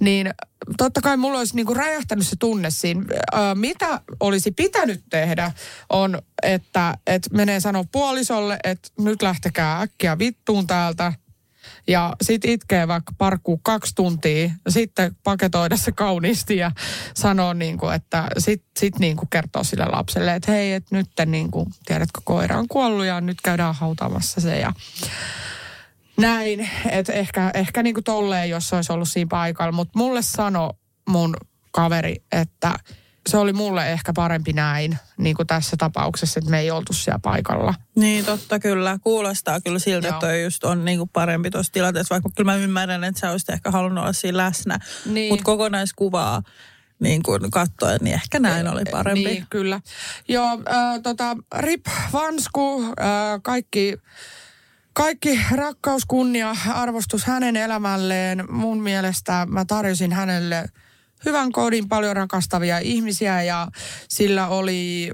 niin totta kai mulla olisi niinku räjähtänyt se tunne siinä. Ää, mitä olisi pitänyt tehdä on, että et menee sanoa puolisolle, että nyt lähtekää äkkiä vittuun täältä. Ja sit itkee vaikka parkkuu kaksi tuntia, sitten paketoida se kauniisti ja sanoo niin kuin, että sit, sit niin kuin kertoo sille lapselle, että hei, että nyt niin kuin, tiedätkö, koira on kuollut ja nyt käydään hautaamassa se. Ja näin, että ehkä, ehkä niin kuin tolleen, jos olisi ollut siinä paikalla. Mutta mulle sano mun kaveri, että se oli mulle ehkä parempi näin, niin kuin tässä tapauksessa, että me ei oltu siellä paikalla. Niin, totta kyllä. Kuulostaa kyllä siltä, Joo. että toi just on niin kuin parempi tuossa tilanteessa, vaikka kyllä mä ymmärrän, että sä olisit ehkä halunnut olla siinä läsnä. Niin. Mutta kokonaiskuvaa niin kuin katsoen, niin ehkä näin oli parempi. Niin, kyllä. Joo, äh, tota, Rip Vansku, äh, kaikki kaikki rakkaus, kunnia, arvostus hänen elämälleen. Mun mielestä mä tarjosin hänelle hyvän kodin, paljon rakastavia ihmisiä ja sillä oli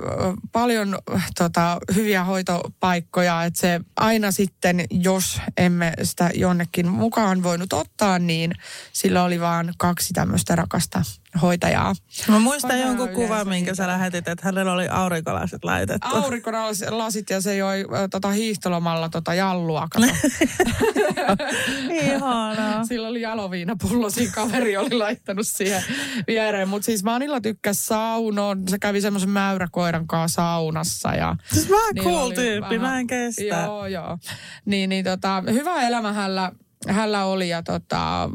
paljon tota, hyviä hoitopaikkoja. Että se aina sitten, jos emme sitä jonnekin mukaan voinut ottaa, niin sillä oli vaan kaksi tämmöistä rakasta hoitajaa. Mä muistan Hoitaja jonkun kuvan, minkä sä lähetit, että hänellä oli aurinkolasit laitettu. Aurinkolasit ja se joi tota, hiihtolomalla tota jallua. Ihanaa. Sillä oli jaloviinapullo, siinä kaveri oli laittanut siihen viereen. Mutta siis Vanilla tykkäsi saunoon. Se kävi semmoisen mäyräkoiran kanssa saunassa. Ja siis vähän niin cool tyyppi, vähän, mä en kestä. Joo, joo. Niin, niin tota, hyvä elämä hänellä hänellä oli ja tota,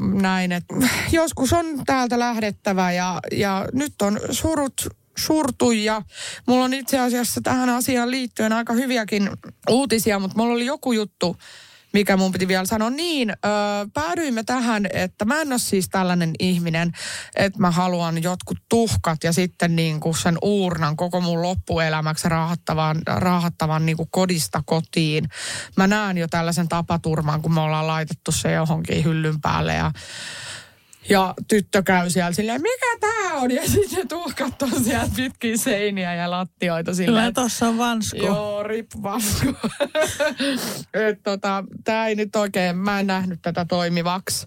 näin, että joskus on täältä lähdettävä ja, ja nyt on surut surtu ja mulla on itse asiassa tähän asiaan liittyen aika hyviäkin uutisia, mutta mulla oli joku juttu, mikä mun piti vielä sanoa. Niin, ö, päädyimme tähän, että mä en ole siis tällainen ihminen, että mä haluan jotkut tuhkat ja sitten niin kuin sen uurnan koko mun loppuelämäksi raahattavan, raahattavan niin kuin kodista kotiin. Mä näen jo tällaisen tapaturman, kun me ollaan laitettu se johonkin hyllyn päälle ja Ja tyttö käy siellä silleen, mikä tää on? Ja sitten tuhkat on sieltä pitkin seiniä ja lattioita silleen. Kyllä tossa on vansku. Joo, rip vasku. Et tota, tää ei nyt oikein, mä en nähnyt tätä toimivaksi.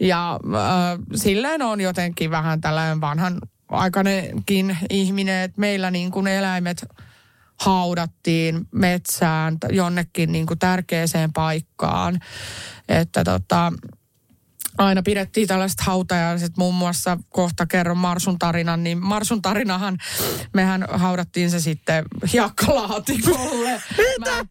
Ja äh, silleen on jotenkin vähän tällainen vanhan aikainenkin ihminen, että meillä niin kuin eläimet haudattiin metsään jonnekin niin kuin tärkeäseen paikkaan. Että tota, aina pidettiin tällaiset hautajaiset, muun muassa kohta kerron Marsun tarinan, niin Marsun tarinahan, mehän haudattiin se sitten hiekkalaatikolle. Mitä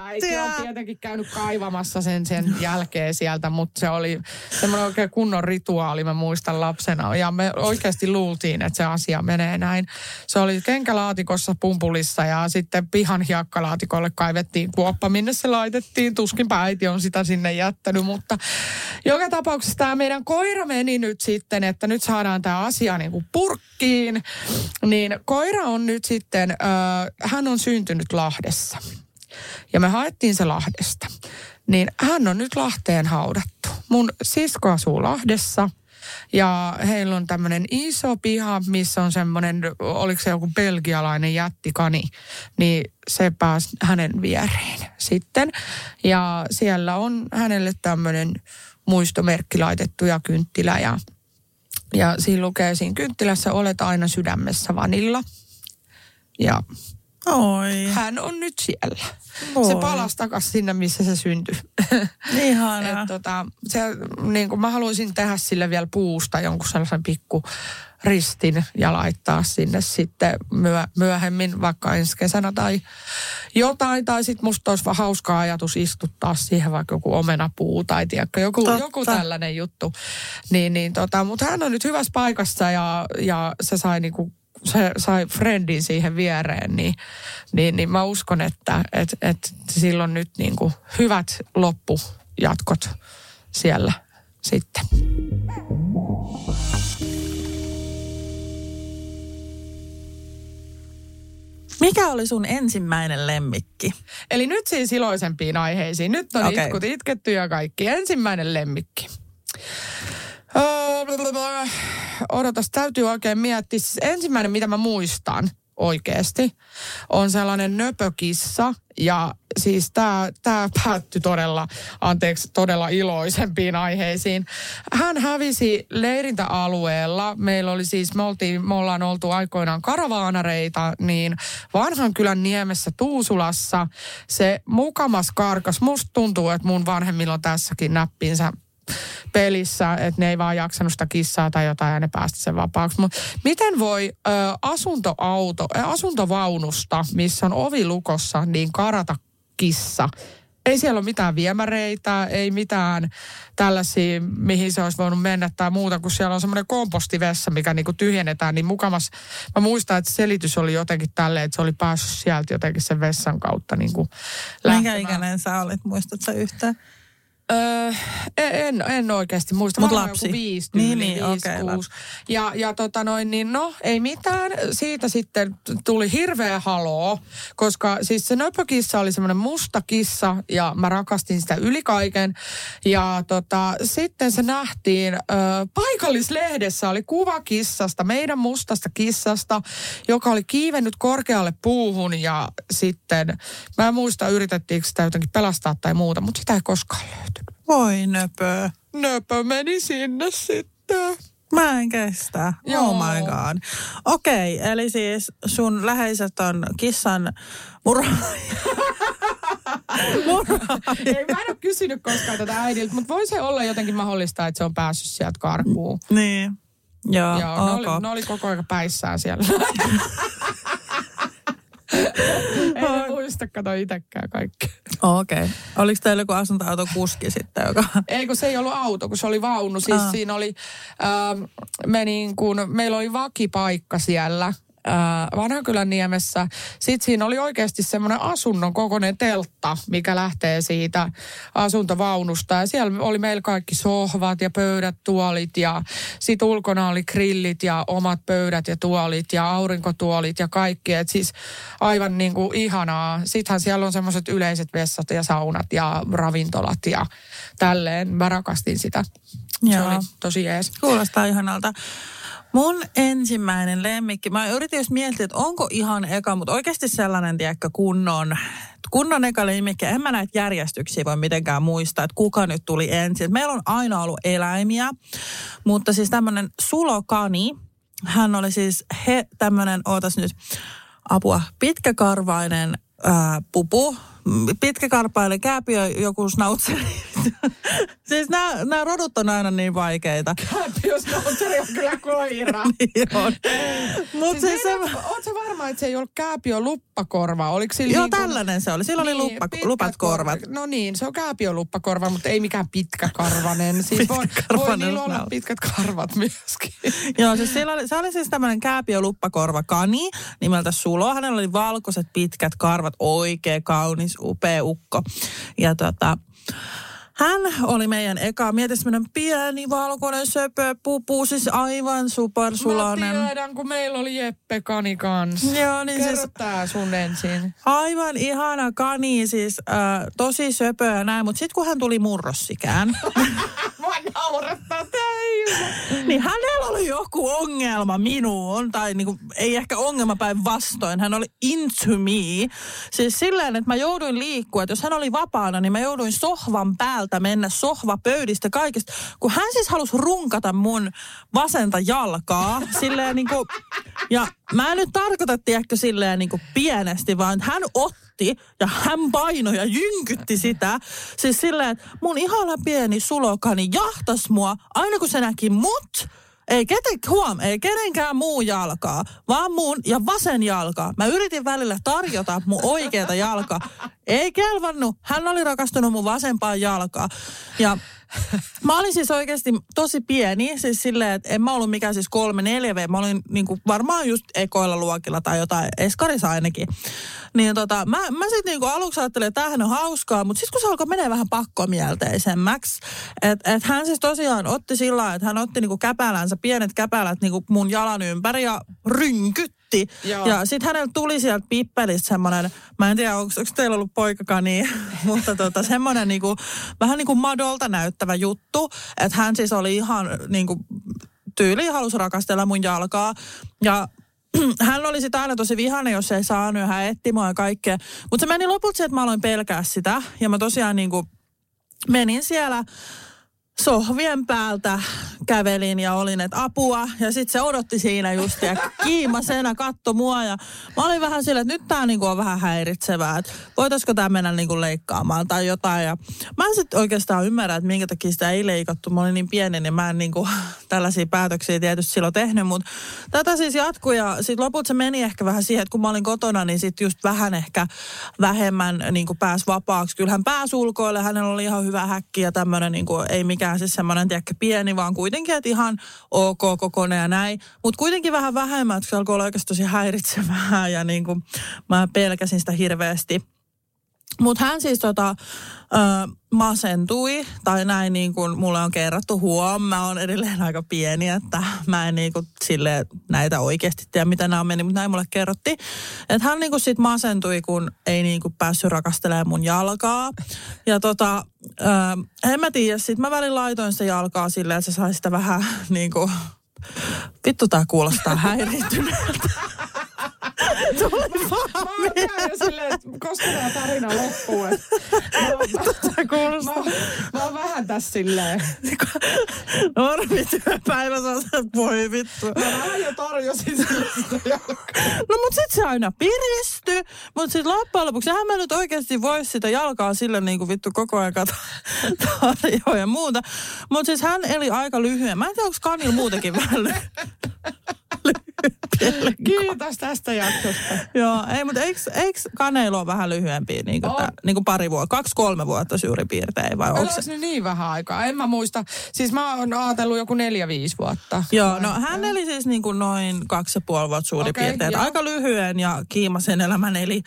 Äiti on tietenkin käynyt kaivamassa sen sen jälkeen sieltä, mutta se oli semmoinen oikein kunnon rituaali, mä muistan lapsena. Ja me oikeasti luultiin, että se asia menee näin. Se oli kenkälaatikossa pumpulissa ja sitten pihan hiekkalaatikolle kaivettiin kuoppa, minne se laitettiin. Tuskinpä äiti on sitä sinne jättänyt, mutta joka tapauksessa tämä meidän koira meni nyt sitten, että nyt saadaan tämä asia niin kuin purkkiin. Niin koira on nyt sitten, äh, hän on syntynyt Lahdessa. Ja me haettiin se Lahdesta. Niin hän on nyt Lahteen haudattu. Mun sisko asuu Lahdessa. Ja heillä on tämmöinen iso piha, missä on semmoinen, oliko se joku belgialainen jättikani, niin se pääsi hänen viereen sitten. Ja siellä on hänelle tämmöinen muistomerkki laitettu ja kynttilä ja, ja siinä lukee siinä kynttilässä, olet aina sydämessä vanilla. Ja Oi, hän on nyt siellä. Voi. Se palasi takaisin sinne, missä se syntyi. ihana. Et tota, se, niin kuin mä haluaisin tehdä sille vielä puusta jonkun sellaisen pikku ristin ja laittaa sinne sitten myö, myöhemmin, vaikka ensi kesänä tai jotain. Tai sitten musta olisi vaan hauska ajatus istuttaa siihen vaikka joku omenapuu tai tiedätkö, joku, Totta. joku tällainen juttu. Niin, niin tota, mutta hän on nyt hyvässä paikassa ja, ja se sai niinku se sai friendin siihen viereen, niin, niin, niin mä uskon, että et, et silloin nyt niin kuin hyvät loppujatkot siellä sitten. Mikä oli sun ensimmäinen lemmikki? Eli nyt siis iloisempiin aiheisiin. Nyt on okay. itkut itketty ja kaikki. Ensimmäinen lemmikki. Odotas, täytyy oikein miettiä. Siis ensimmäinen, mitä mä muistan oikeasti, on sellainen nöpökissa. Ja siis tämä tää päättyi todella, anteeksi, todella iloisempiin aiheisiin. Hän hävisi leirintäalueella. Meillä oli siis, me, oltiin, me ollaan oltu aikoinaan karavaanareita, niin vanhan kylän niemessä Tuusulassa se mukamas karkas. Musta tuntuu, että mun vanhemmilla on tässäkin näppinsä pelissä, että ne ei vaan jaksanut sitä kissaa tai jotain ja ne päästi sen vapaaksi. Mutta miten voi ö, asuntoauto, asuntovaunusta, missä on ovi lukossa, niin karata kissa? Ei siellä ole mitään viemäreitä, ei mitään tällaisia, mihin se olisi voinut mennä tai muuta, kun siellä on semmoinen kompostivessa, mikä niinku tyhjennetään, niin mukamas, mä muistan, että selitys oli jotenkin tälleen, että se oli päässyt sieltä jotenkin sen vessan kautta niinku Minkä lähtemään. ikäinen sä olit, muistatko yhtään? Öö, en, en oikeasti muista. Mut Varmaan lapsi. Joku viisi Niin, tyyli, niin, viisi, okei, kuusi. Ja, ja tota noin, niin no ei mitään. Siitä sitten tuli hirveä haloo, koska siis se nöpökissa oli semmoinen musta kissa ja mä rakastin sitä yli kaiken. Ja tota, sitten se nähtiin, ö, paikallislehdessä oli kuva kissasta, meidän mustasta kissasta, joka oli kiivennyt korkealle puuhun ja sitten, mä en muista yritettiinkö sitä jotenkin pelastaa tai muuta, mutta sitä ei koskaan löytynyt. Voi nöpö. Nöpö meni sinne sitten. Mä en kestä. Joo. Oh my god. Okei, eli siis sun läheiset on kissan murhaajia. Ei, mä en ole kysynyt koskaan tätä äidiltä, mutta voi se olla jotenkin mahdollista, että se on päässyt sieltä karkuun. niin. Joo, Joo, ne, ok. oli, ne oli koko ajan päissään siellä. Ei ne muista, kato itsekään kaikki. Okei. Okay. Oliko teillä joku asuntoautokuski sitten, joka... Ei, kun se ei ollut auto, kun se oli vaunu. Siis Aa. siinä oli, ähm, me niin kuin, meillä oli vakipaikka siellä ää, Vanhankylän niemessä. Sitten siinä oli oikeasti semmoinen asunnon kokoinen teltta, mikä lähtee siitä asuntovaunusta. Ja siellä oli meillä kaikki sohvat ja pöydät, tuolit ja sitten ulkona oli grillit ja omat pöydät ja tuolit ja aurinkotuolit ja kaikki. Et siis aivan niin kuin ihanaa. Sittenhän siellä on semmoiset yleiset vessat ja saunat ja ravintolat ja tälleen. Mä rakastin sitä. Se Joo. oli tosi jees. Kuulostaa ihanalta. Mun ensimmäinen lemmikki, mä yritin just miettiä, että onko ihan eka, mutta oikeasti sellainen, tiedätkö, kunnon, kunnon eka lemmikki. En mä näitä järjestyksiä voi mitenkään muistaa, että kuka nyt tuli ensin. Meillä on aina ollut eläimiä, mutta siis tämmöinen sulokani, hän oli siis he, tämmöinen, ootas nyt, apua, pitkäkarvainen ää, pupu, pitkäkarpainen kääpiö, joku snautseri. siis nämä, nämä rodut on aina niin vaikeita. Kääpiösnautseri on kyllä koira. Niin on. Mut Siis siis se, Oletko varma, että se ei ollut kääpiö luppakorva? Oliko sillä joo, niin kuin- tällainen se oli. Sillä oli luppa, lupat korvat. No niin, se on kääpiö luppakorva, mutta ei mikään pitkäkarvanen. Siis voi, voi Pitkäkarvanen niillä olla pitkät karvat myöskin. Joo, siis sillä oli, se oli siis tämmöinen kääpiö luppakorva kani nimeltä Sulo. Hänellä oli valkoiset pitkät karvat, oikein kaunis, upea ukko. Ja tota, hän oli meidän eka, mieti semmoinen pieni valkoinen söpö pupu, siis aivan Mä supersulainen. tiedän, kun meillä oli Jeppe Kani kanssa. Joo, niin Kerro siis tää sun ensin. aivan ihana kani, siis äh, tosi söpö ja näin, mutta sitten kun hän tuli murrossikään, naurattaa täysin. niin hänellä oli joku ongelma minuun, tai niinku, ei ehkä ongelma päin vastoin. Hän oli into me. Siis silleen, että mä jouduin liikkua, että jos hän oli vapaana, niin mä jouduin sohvan päältä mennä sohvapöydistä kaikista. Kun hän siis halusi runkata mun vasenta jalkaa, silleen niinku, ja mä en nyt tarkoita, tiedätkö, silleen niinku pienesti, vaan hän otti ja hän painoi ja jynkytti sitä. Siis silleen, että mun ihana pieni sulokani jahtas mua aina kun se näki mut. Ei, keten, huom, ei kenenkään muu jalkaa, vaan mun ja vasen jalka. Mä yritin välillä tarjota mun oikeata jalkaa. Ei kelvannut. Hän oli rakastunut mun vasempaan jalkaan. Ja mä olin siis oikeasti tosi pieni, siis silleen, että en mä ollut mikään siis kolme, neljä V. Mä olin niinku varmaan just ekoilla luokilla tai jotain, eskarissa ainakin. Niin tota, mä, mä sitten niinku aluksi ajattelin, että tämähän on hauskaa, mutta sitten kun se alkoi menee vähän pakkomielteisemmäksi, että et hän siis tosiaan otti sillä että hän otti niinku käpälänsä, pienet käpälät niinku mun jalan ympäri ja rynkytti. Joo. Ja sitten hänellä tuli sieltä pippelistä semmoinen, mä en tiedä, onko teillä ollut poikakani, mutta tota, semmoinen niinku, vähän niin kuin madolta näyttävä juttu. Että hän siis oli ihan niinku, tyyli halusi rakastella mun jalkaa. Ja hän oli sitä aina tosi vihainen, jos ei saanut ja hän etti mua ja kaikkea. Mutta se meni lopulta siihen, että mä aloin pelkää sitä. Ja mä tosiaan niinku menin siellä sohvien päältä kävelin ja olin, että apua. Ja sitten se odotti siinä just ja kiimasena katto mua. Ja mä olin vähän sillä, että nyt tää niinku on vähän häiritsevää. Että voitaisiko tämä mennä niinku leikkaamaan tai jotain. Ja mä en sitten oikeastaan ymmärrä, että minkä takia sitä ei leikattu. Mä olin niin pieni, niin mä en niinku tällaisia päätöksiä tietysti silloin tehnyt. Mutta tätä siis jatkui ja sitten lopulta se meni ehkä vähän siihen, että kun mä olin kotona, niin sitten just vähän ehkä vähemmän niinku pääsi vapaaksi. Kyllä hän pääsi ulkoille, hänellä oli ihan hyvä häkki ja tämmöinen niinku, ei mikään siis semmoinen tiedäkö, pieni, vaan kuitenkin, että ihan ok kokoinen ja näin. Mutta kuitenkin vähän vähemmän, että se alkoi olla oikeasti tosi häiritsevää ja niinku, mä pelkäsin sitä hirveästi. Mutta hän siis tota, ö, masentui, tai näin niin kuin mulle on kerrottu huom, mä oon edelleen aika pieni, että mä en niin kuin sille näitä oikeasti tiedä, mitä nämä on mennyt, mutta näin mulle kerrotti. Että hän niin kuin sit masentui, kun ei niin kuin päässyt rakastelemaan mun jalkaa. Ja tota, ö, en mä tiedä, sit mä välin laitoin sitä jalkaa silleen, että se sai sitä vähän niin kuin, vittu tää kuulostaa häiriintyneeltä. Tuli vaan Mä oon silleen, että koska tämä tarina loppuu. Mä oon, Tää kuulostaa. mä, mä oon vähän tässä silleen. Normityöpäivä, sä oot, voi vittu. Mä vähän jo torjusin sitä. No mut sit se aina piristy, mut sit loppujen lopuksi, eihän mä nyt oikeasti vois sitä jalkaa sille niinku vittu koko ajan tarjoa ja muuta. Mut siis hän eli aika lyhyen. Mä en tiedä, onko Kanil muutenkin vähän ly- lyhyempi Kiitos tästä jaksosta. Joo, ei, mutta eikö, eikö kaneilu ole vähän lyhyempi, niin kuin, tää, niin kuin pari vuotta, kaksi-kolme vuotta suurin piirtein, vai onko se? niin vähän aikaa? En mä muista. Siis mä oon ajatellut joku neljä-viisi vuotta. Joo, no hän eli siis niin kuin noin kaksi ja puoli vuotta suurin okay, piirtein. Aika lyhyen ja kiimasen elämän eli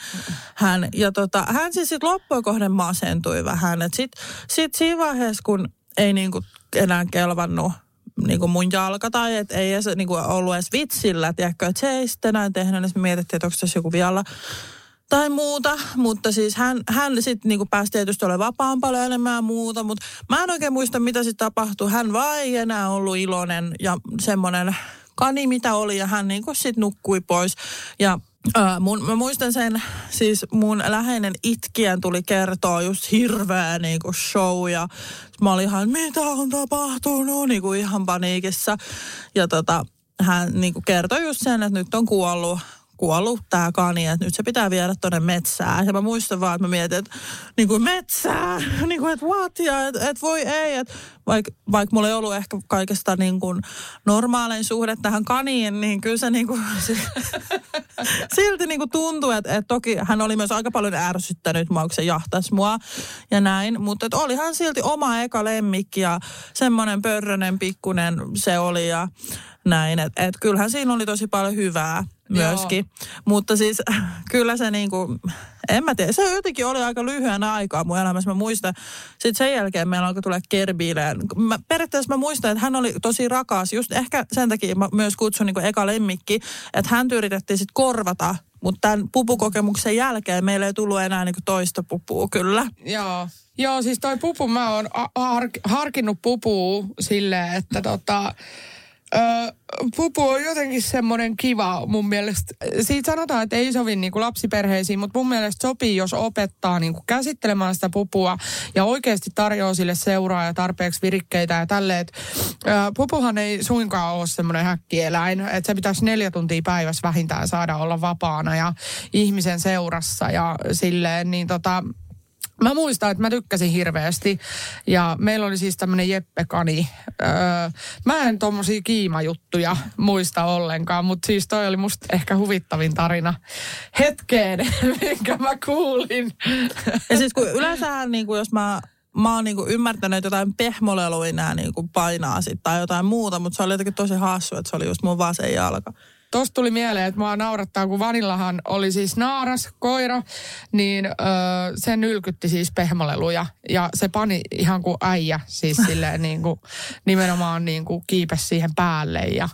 hän. Ja tota, hän siis sitten loppujen kohden masentui vähän. Sitten sit siinä vaiheessa, kun ei niin kuin enää kelvannut niin kuin mun jalka tai että ei edes niin kuin ollut edes vitsillä, tiedätkö, että se ei sitten näin tehnyt, niin mietittiin, että onko tässä joku vialla tai muuta, mutta siis hän, hän sitten niinku pääsi tietysti olemaan vapaan paljon enemmän ja muuta, mutta mä en oikein muista, mitä sitten tapahtui. Hän vaan ei enää ollut iloinen ja semmoinen kani, mitä oli, ja hän niinku sitten nukkui pois. Ja Äh, mun, mä muistan sen, siis mun läheinen itkien tuli kertoa just hirveä niinku show ja mä olin ihan, mitä on tapahtunut, niinku ihan paniikissa. Ja tota, hän niinku kertoi just sen, että nyt on kuollut kuollut tämä kani, että nyt se pitää viedä tuonne metsään. Ja mä muistan vaan, että mä mietin, että niin kuin metsää, niin kuin, että what, ja että et voi ei, että vaikka vaik mulla ei ollut ehkä kaikesta niin kuin normaalein suhde tähän kaniin, niin kyllä se niin kuin, silti niin kuin tuntuu, että, että toki hän oli myös aika paljon ärsyttänyt mua, kun se jahtaisi mua ja näin, mutta että olihan silti oma eka lemmikki ja semmoinen pörrönen pikkunen se oli ja näin, että et kyllähän siinä oli tosi paljon hyvää myöskin. Joo. Mutta siis kyllä se niinku, en mä tiedä, se jotenkin oli aika lyhyen aikaa mun elämässä. Mä muistan, sitten sen jälkeen meillä alkoi tulla Kerbileen. Mä, periaatteessa mä muistan, että hän oli tosi rakas. Just ehkä sen takia mä myös kutsun niinku eka lemmikki, että hän yritettiin sitten korvata mutta tämän pupukokemuksen jälkeen meillä ei tullut enää niinku toista pupua kyllä. Joo. Joo, siis toi pupu, mä oon har- harkinnut pupua silleen, että tota, Pupu on jotenkin semmoinen kiva mun mielestä. Siitä sanotaan, että ei sovi niin kuin lapsiperheisiin, mutta mun mielestä sopii, jos opettaa niin kuin käsittelemään sitä pupua ja oikeasti tarjoaa sille seuraa ja tarpeeksi virikkeitä ja tälleen. Pupuhan ei suinkaan ole semmoinen häkkieläin, että se pitäisi neljä tuntia päivässä vähintään saada olla vapaana ja ihmisen seurassa ja silleen, niin tota, Mä muistan, että mä tykkäsin hirveästi ja meillä oli siis tämmöinen Jeppe Kani. Öö, mä en tommosia kiimajuttuja muista ollenkaan, mutta siis toi oli musta ehkä huvittavin tarina hetkeen, minkä mä kuulin. Ja siis kun yleensä niin kuin jos mä mä oon niinku ymmärtänyt, että jotain pehmoleluja nämä niinku painaa sit tai jotain muuta, mutta se oli jotenkin tosi hassu, että se oli just mun vasen jalka. Tuosta tuli mieleen, että mua naurattaa, kun Vanillahan oli siis naaras, koira, niin öö, se nylkytti siis pehmoleluja. Ja se pani ihan kuin äijä, siis silleen niin kuin, nimenomaan niin kuin kiipes siihen päälle. Ja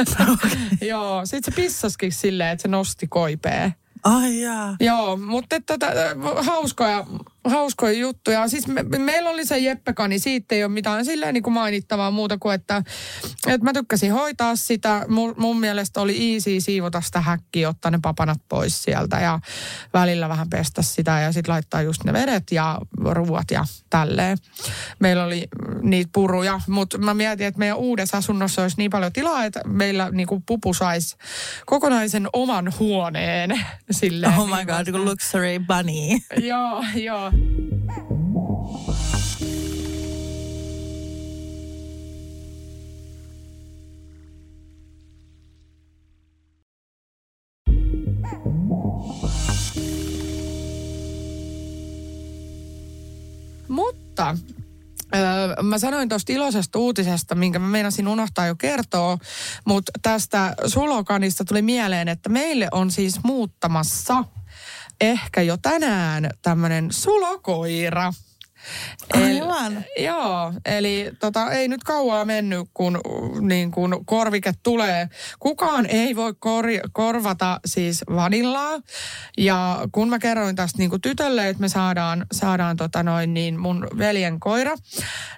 Joo, sit se pissaskin silleen, että se nosti koipeen. Ai jaa. Joo, mutta tota, hauskoja, hauskoja juttuja. Siis me, meillä oli se Jeppekani, siitä ei ole mitään silleen niin kuin mainittavaa muuta kuin, että, että mä tykkäsin hoitaa sitä. Mun, mun mielestä oli easy siivota sitä häkkiä, ottaa ne papanat pois sieltä ja välillä vähän pestä sitä ja sitten laittaa just ne vedet ja ruuat ja tälleen. Meillä oli niitä puruja, mutta mä mietin, että meidän uudessa asunnossa olisi niin paljon tilaa, että meillä niin kuin pupu saisi kokonaisen oman huoneen. Silleen, oh my god, luxury bunny. joo, joo. Mutta Öö, mä sanoin tuosta iloisesta uutisesta, minkä mä meinasin unohtaa jo kertoa, mutta tästä sulokanista tuli mieleen, että meille on siis muuttamassa ehkä jo tänään tämmöinen sulokoira. Aivan. Eli, joo, eli tota, ei nyt kauaa mennyt, kun, niin kun korvike tulee. Kukaan ei voi kor, korvata siis vanillaa. Ja kun mä kerroin tästä niin kuin tytölle, että me saadaan, saadaan tota noin, niin mun veljen koira,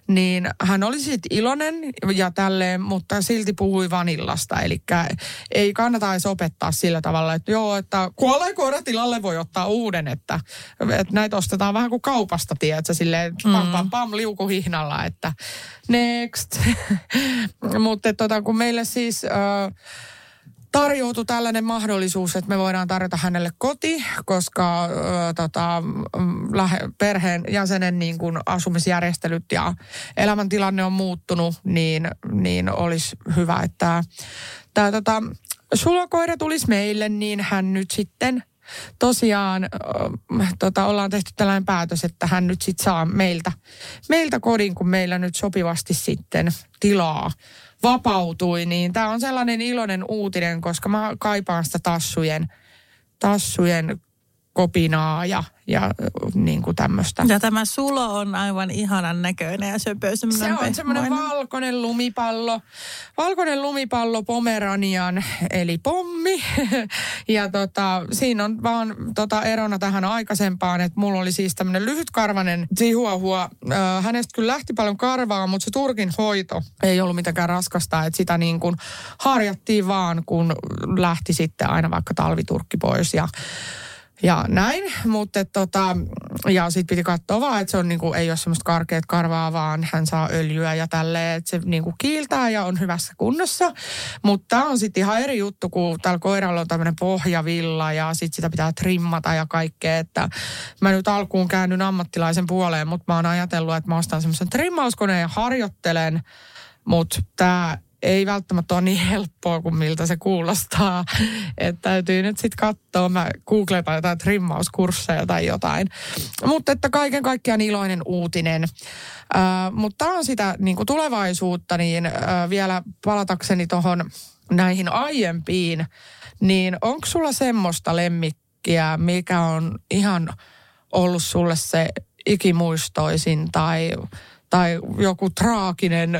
niin hän oli sitten iloinen ja tälleen, mutta silti puhui vanillasta. Eli ei kannata edes opettaa sillä tavalla, että joo, että kuolleen koira tilalle voi ottaa uuden, että, että näitä ostetaan vähän kuin kaupasta, tiedätkö, silleen pam pam pam liukuhihnalla, että next. Mutta tota, kun meille siis... Äh, tarjoutui tällainen mahdollisuus, että me voidaan tarjota hänelle koti, koska ö, tota, lähe, perheen jäsenen niin kuin asumisjärjestelyt ja elämäntilanne on muuttunut, niin, niin olisi hyvä, että tämä tota, sulokoira tulisi meille, niin hän nyt sitten tosiaan äh, tota, ollaan tehty tällainen päätös, että hän nyt sitten saa meiltä, meiltä kodin, kun meillä nyt sopivasti sitten tilaa vapautui, niin tämä on sellainen iloinen uutinen, koska mä kaipaan sitä tassujen, tassujen kopinaa ja, ja niin kuin tämmöistä. Ja tämä sulo on aivan ihanan näköinen ja söpö. Se on semmoinen valkoinen lumipallo. Valkoinen lumipallo Pomeranian, eli pommi. ja tota, siinä on vaan tota erona tähän aikaisempaan, että mulla oli siis tämmöinen lyhytkarvainen chihuahua. Äh, hänestä kyllä lähti paljon karvaa, mutta se Turkin hoito ei ollut mitenkään raskasta, että sitä niin kuin harjattiin vaan, kun lähti sitten aina vaikka talviturkki pois ja ja näin, mutta tota, ja sitten piti katsoa vaan, että se on niinku, ei ole semmoista karkeat karvaa, vaan hän saa öljyä ja tälleen, että se niinku kiiltää ja on hyvässä kunnossa. Mutta on sitten ihan eri juttu, kun tällä koiralla on tämmöinen pohjavilla ja sitten sitä pitää trimmata ja kaikkea, että mä nyt alkuun käännyn ammattilaisen puoleen, mutta mä oon ajatellut, että mä ostan semmoisen trimmauskoneen ja harjoittelen, mutta tämä ei välttämättä ole niin helppoa kuin miltä se kuulostaa. Että täytyy nyt sitten katsoa, mä googletan jotain trimmauskursseja tai jotain. Mutta että kaiken kaikkiaan iloinen uutinen. Äh, mutta on sitä niin kuin tulevaisuutta, niin äh, vielä palatakseni tuohon näihin aiempiin, niin onko sulla semmoista lemmikkiä, mikä on ihan ollut sulle se ikimuistoisin tai tai joku traaginen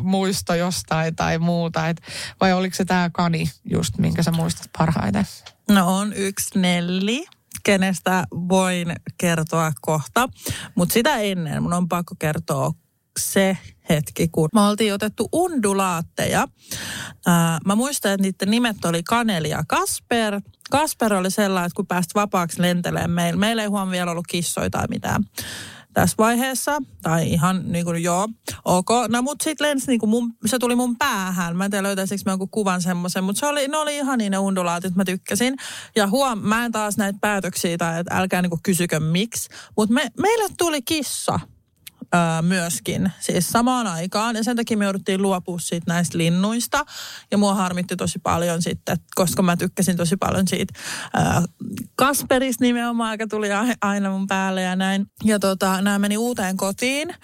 muisto jostain tai muuta. Et, vai oliko se tämä kani just, minkä sä muistat parhaiten? No on yksi Nelli, kenestä voin kertoa kohta. Mutta sitä ennen mun on pakko kertoa se hetki, kun me oltiin otettu undulaatteja. Ää, mä muistan, että niiden nimet oli Kaneli ja Kasper. Kasper oli sellainen, että kun pääst vapaaksi lentelemään meillä, meillä ei huom vielä ollut kissoja tai mitään tässä vaiheessa. Tai ihan niin kuin joo, ok. No mut sitten lensi niin kuin mun, se tuli mun päähän. Mä en tiedä löytäisikö mä jonkun kuvan semmoisen. Mutta se oli, ne oli ihan niin ne undulaatit, mä tykkäsin. Ja huom, mä en taas näitä päätöksiä tai että älkää niin kuin kysykö miksi. Mutta me, meille tuli kissa öö, myöskin, siis samaan aikaan. Ja sen takia me jouduttiin luopua siitä näistä linnuista. Ja mua harmitti tosi paljon sitten, koska mä tykkäsin tosi paljon siitä öö, Kasperista nimenomaan, joka tuli aina mun päälle ja näin. Ja tota, nämä meni uuteen kotiin.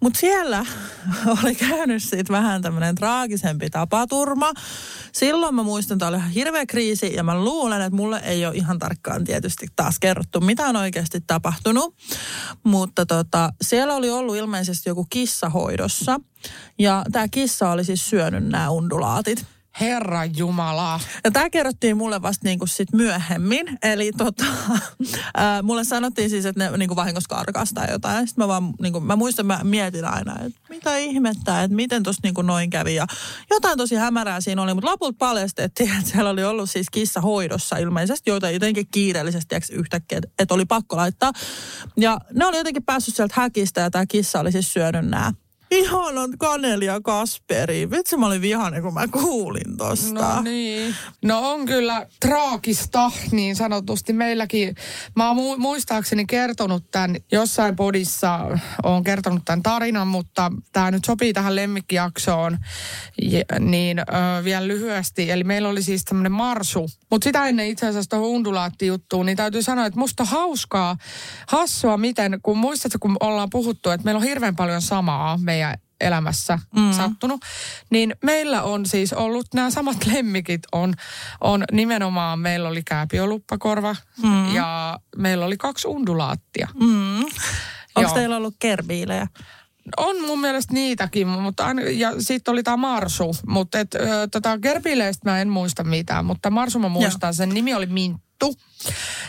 Mutta siellä oli käynyt siitä vähän tämmöinen traagisempi tapaturma. Silloin mä muistan, että oli ihan hirveä kriisi ja mä luulen, että mulle ei ole ihan tarkkaan tietysti taas kerrottu, mitä on oikeasti tapahtunut. Mutta tota, siellä oli ollut ilmeisesti joku kissahoidossa ja tämä kissa oli siis syönyt nämä undulaatit. Herra Jumala. Ja tämä kerrottiin mulle vasta niinku sit myöhemmin. Eli tota, ää, mulle sanottiin siis, että ne niinku vahingossa karkas tai jotain. Sitten mä, vaan, niinku, mä muistan, mä mietin aina, että mitä ihmettä, että miten tuossa niinku noin kävi. Ja jotain tosi hämärää siinä oli, mutta lopulta paljastettiin, että siellä oli ollut siis kissa hoidossa ilmeisesti, joita jotenkin kiireellisesti yhtäkkiä, että et oli pakko laittaa. Ja ne oli jotenkin päässyt sieltä häkistä ja tämä kissa oli siis syönyt nämä Ihanan Kaneli ja Kasperi. Vitsi mä olin vihainen, kun mä kuulin tosta. No niin. No on kyllä traagista, niin sanotusti. Meilläkin, mä oon muistaakseni kertonut tämän jossain podissa, on kertonut tämän tarinan, mutta tämä nyt sopii tähän lemmikkijaksoon. Ja, niin ö, vielä lyhyesti. Eli meillä oli siis tämmöinen marsu. Mutta sitä ennen itse asiassa tuohon undulaattijuttuun, niin täytyy sanoa, että musta hauskaa, hassua miten, kun muistatko, kun ollaan puhuttu, että meillä on hirveän paljon samaa meidän elämässä mm. sattunut. Niin meillä on siis ollut nämä samat lemmikit on, on nimenomaan, meillä oli kääpioluppakorva mm. ja meillä oli kaksi undulaattia. Mm. Onko teillä ollut kerbiilejä? On mun mielestä niitäkin, mutta aina, ja sitten oli tämä Marsu, mutta et, ö, tota Gerbileistä mä en muista mitään, mutta Marsu mä muistan, sen nimi oli Minttu.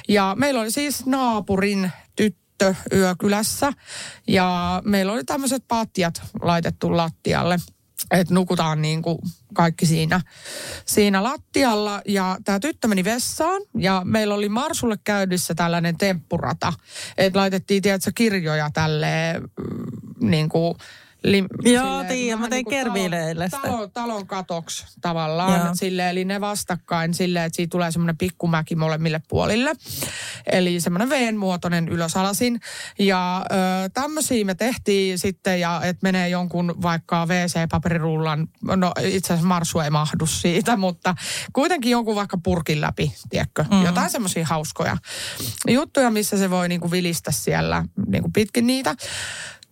Ja meillä oli siis naapurin tyttö tyttö yökylässä ja meillä oli tämmöiset patjat laitettu lattialle että nukutaan niin kuin kaikki siinä, siinä lattialla. Ja tämä tyttö meni vessaan ja meillä oli Marsulle käydyssä tällainen temppurata. Että laitettiin, tiedätkö, kirjoja tälle mm, niin kuin Lim, Joo, tiedän, mä tein niinku kerviileille talon, talon, talon katoksi tavallaan. Joo. Silleen, eli ne vastakkain silleen, että siitä tulee semmoinen pikkumäki molemmille puolille. Eli semmoinen V-muotoinen ylösalasin. Ja ö, tämmöisiä me tehtiin sitten, ja että menee jonkun vaikka WC-paperirullan, no itse asiassa Marsu ei mahdu siitä, mutta kuitenkin jonkun vaikka purkin läpi, tiedätkö? Mm. Jotain semmoisia hauskoja juttuja, missä se voi niinku vilistä siellä niinku pitkin niitä.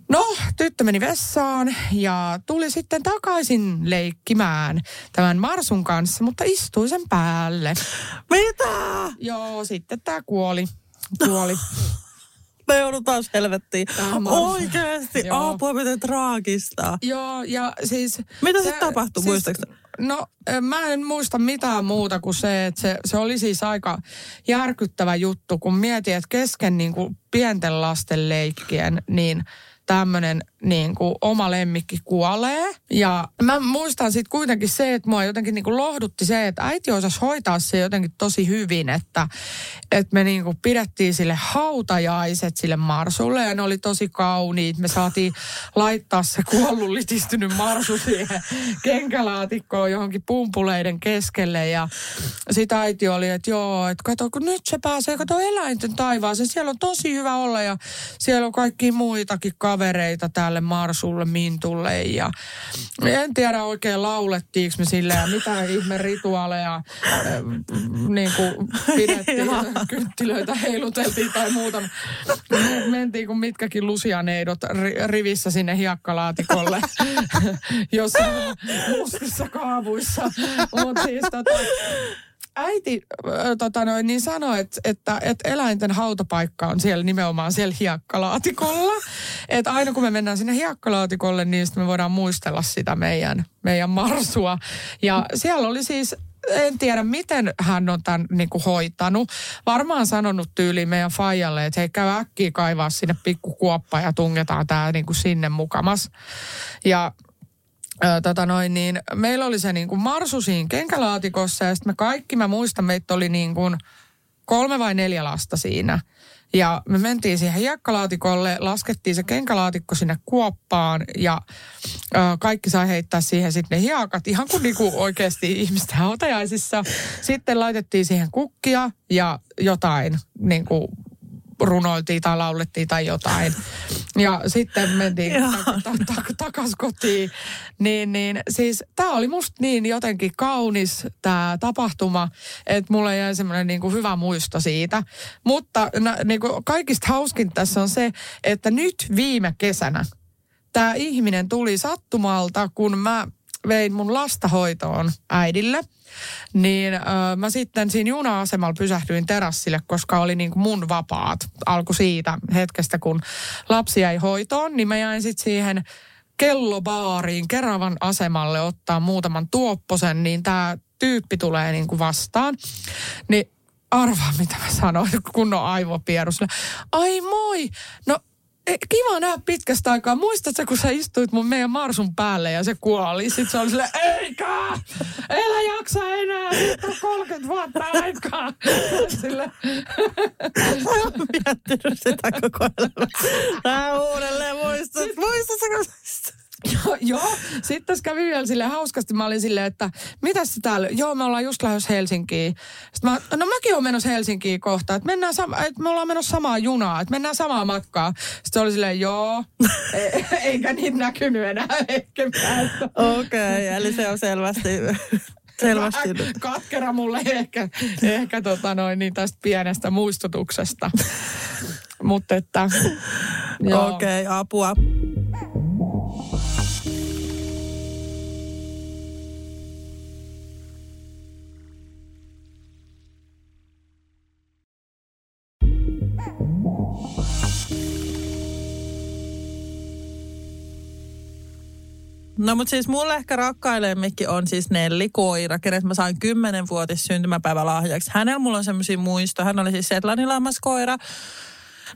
No, tyttö meni vessaan ja tuli sitten takaisin leikkimään tämän Marsun kanssa, mutta istui sen päälle. Mitä? Joo, sitten tämä kuoli. Kuoli. Me joudutaan helvettiin. Joo. apua miten traagista. Joo, ja siis... Mitä sitten tapahtui, muistaaksä? No, ö, mä en muista mitään muuta kuin se, että se, se oli siis aika järkyttävä juttu, kun mietin, että kesken niin kuin pienten lasten leikkien, niin tämmöinen niin kuin oma lemmikki kuolee. Ja mä muistan sitten kuitenkin se, että mua jotenkin niin kuin lohdutti se, että äiti osasi hoitaa se jotenkin tosi hyvin, että, että me niin kuin pidettiin sille hautajaiset sille Marsulle ja ne oli tosi kauniit. Me saatiin laittaa se kuollut litistynyt Marsu siihen kenkälaatikkoon johonkin pumpuleiden keskelle ja sitä äiti oli, että joo, että kato, kun nyt se pääsee, kato eläinten taivaaseen, siellä on tosi hyvä olla ja siellä on kaikki muitakin kavereita tälle Marsulle, Mintulle ja en tiedä oikein laulettiinko me sille ja mitä ihme rituaaleja äh, niin kuin pidettiin, kynttilöitä heiluteltiin tai muuta. Me mentiin kuin mitkäkin lusianeidot ri- rivissä sinne hiekkalaatikolle, jossain mustissa kaavuissa. Mutta siis tota, äiti ö, tota noin, niin sanoi, että, että, että eläinten hautapaikka on siellä nimenomaan siellä hiekkalaatikolla. Että aina kun me mennään sinne hiekkalaatikolle, niin me voidaan muistella sitä meidän, meidän marsua. Ja siellä oli siis en tiedä, miten hän on tämän niin kuin hoitanut. Varmaan sanonut tyyliin meidän faijalle, että hei, käy äkkiä kaivaa sinne pikkukuoppa ja tungetaan tämä niin kuin sinne mukamas. Ja Tota noin, niin meillä oli se niin kuin marsu siinä kenkälaatikossa ja sitten me kaikki, mä muistan, meitä oli niin kuin kolme vai neljä lasta siinä. Ja me mentiin siihen hiekkalaatikolle, laskettiin se kenkälaatikko sinne kuoppaan ja ö, kaikki sai heittää siihen sitten ne hiekat, ihan kuin niinku oikeasti ihmisten hautajaisissa. Sitten laitettiin siihen kukkia ja jotain niinku runoiltiin tai laulettiin tai jotain. Ja sitten mentiin Joo. tak- tak- tak- takas kotiin. Niin, niin siis tämä oli musta niin jotenkin kaunis tämä tapahtuma, että mulle jäi semmoinen niinku hyvä muisto siitä. Mutta na, niinku kaikista hauskin tässä on se, että nyt viime kesänä tämä ihminen tuli sattumalta, kun mä vein mun lasta hoitoon äidille. Niin ö, mä sitten siinä juna-asemalla pysähdyin terassille, koska oli niin kuin mun vapaat. Alku siitä hetkestä, kun lapsi jäi hoitoon, niin mä jäin sitten siihen kellobaariin Keravan asemalle ottaa muutaman tuopposen, niin tämä tyyppi tulee niin kuin vastaan. Niin arvaa, mitä mä sanoin, kun on aivopierus. Ai moi, no kiva nähdä pitkästä aikaa. Muistatko, kun sä istuit mun meidän Marsun päälle ja se kuoli? Sitten se oli silleen, eikä, elä jaksa enää, nyt on 30 vuotta aikaa. Sille, Mä oon miettinyt sitä koko ajan. Tää uudelleen muistat. Muistatko sä? joo, joo, sitten tässä kävi vielä sille hauskasti. Mä olin silleen, että mitä se täällä? Joo, me ollaan just lähdössä Helsinkiin. Sitten mä, no mäkin oon menossa Helsinkiin kohta. Että mennään sama, että me ollaan menossa samaa junaa, että mennään samaa matkaa. Sitten oli silleen, joo, e- eikä niitä näkynyt enää päästä. Okei, okay, eli se on selvästi, selvästi. Vähän katkera mulle ehkä, ehkä tota noin, niin tästä pienestä muistutuksesta. Mutta että... Okei, okay, apua. No mutta siis mulle ehkä rakkain on siis Nelli koira, kenet mä sain 10-vuotis syntymäpäivälahjaksi. Hänellä mulla on semmoisia muistoja. Hän oli siis Setlanin lammaskoira.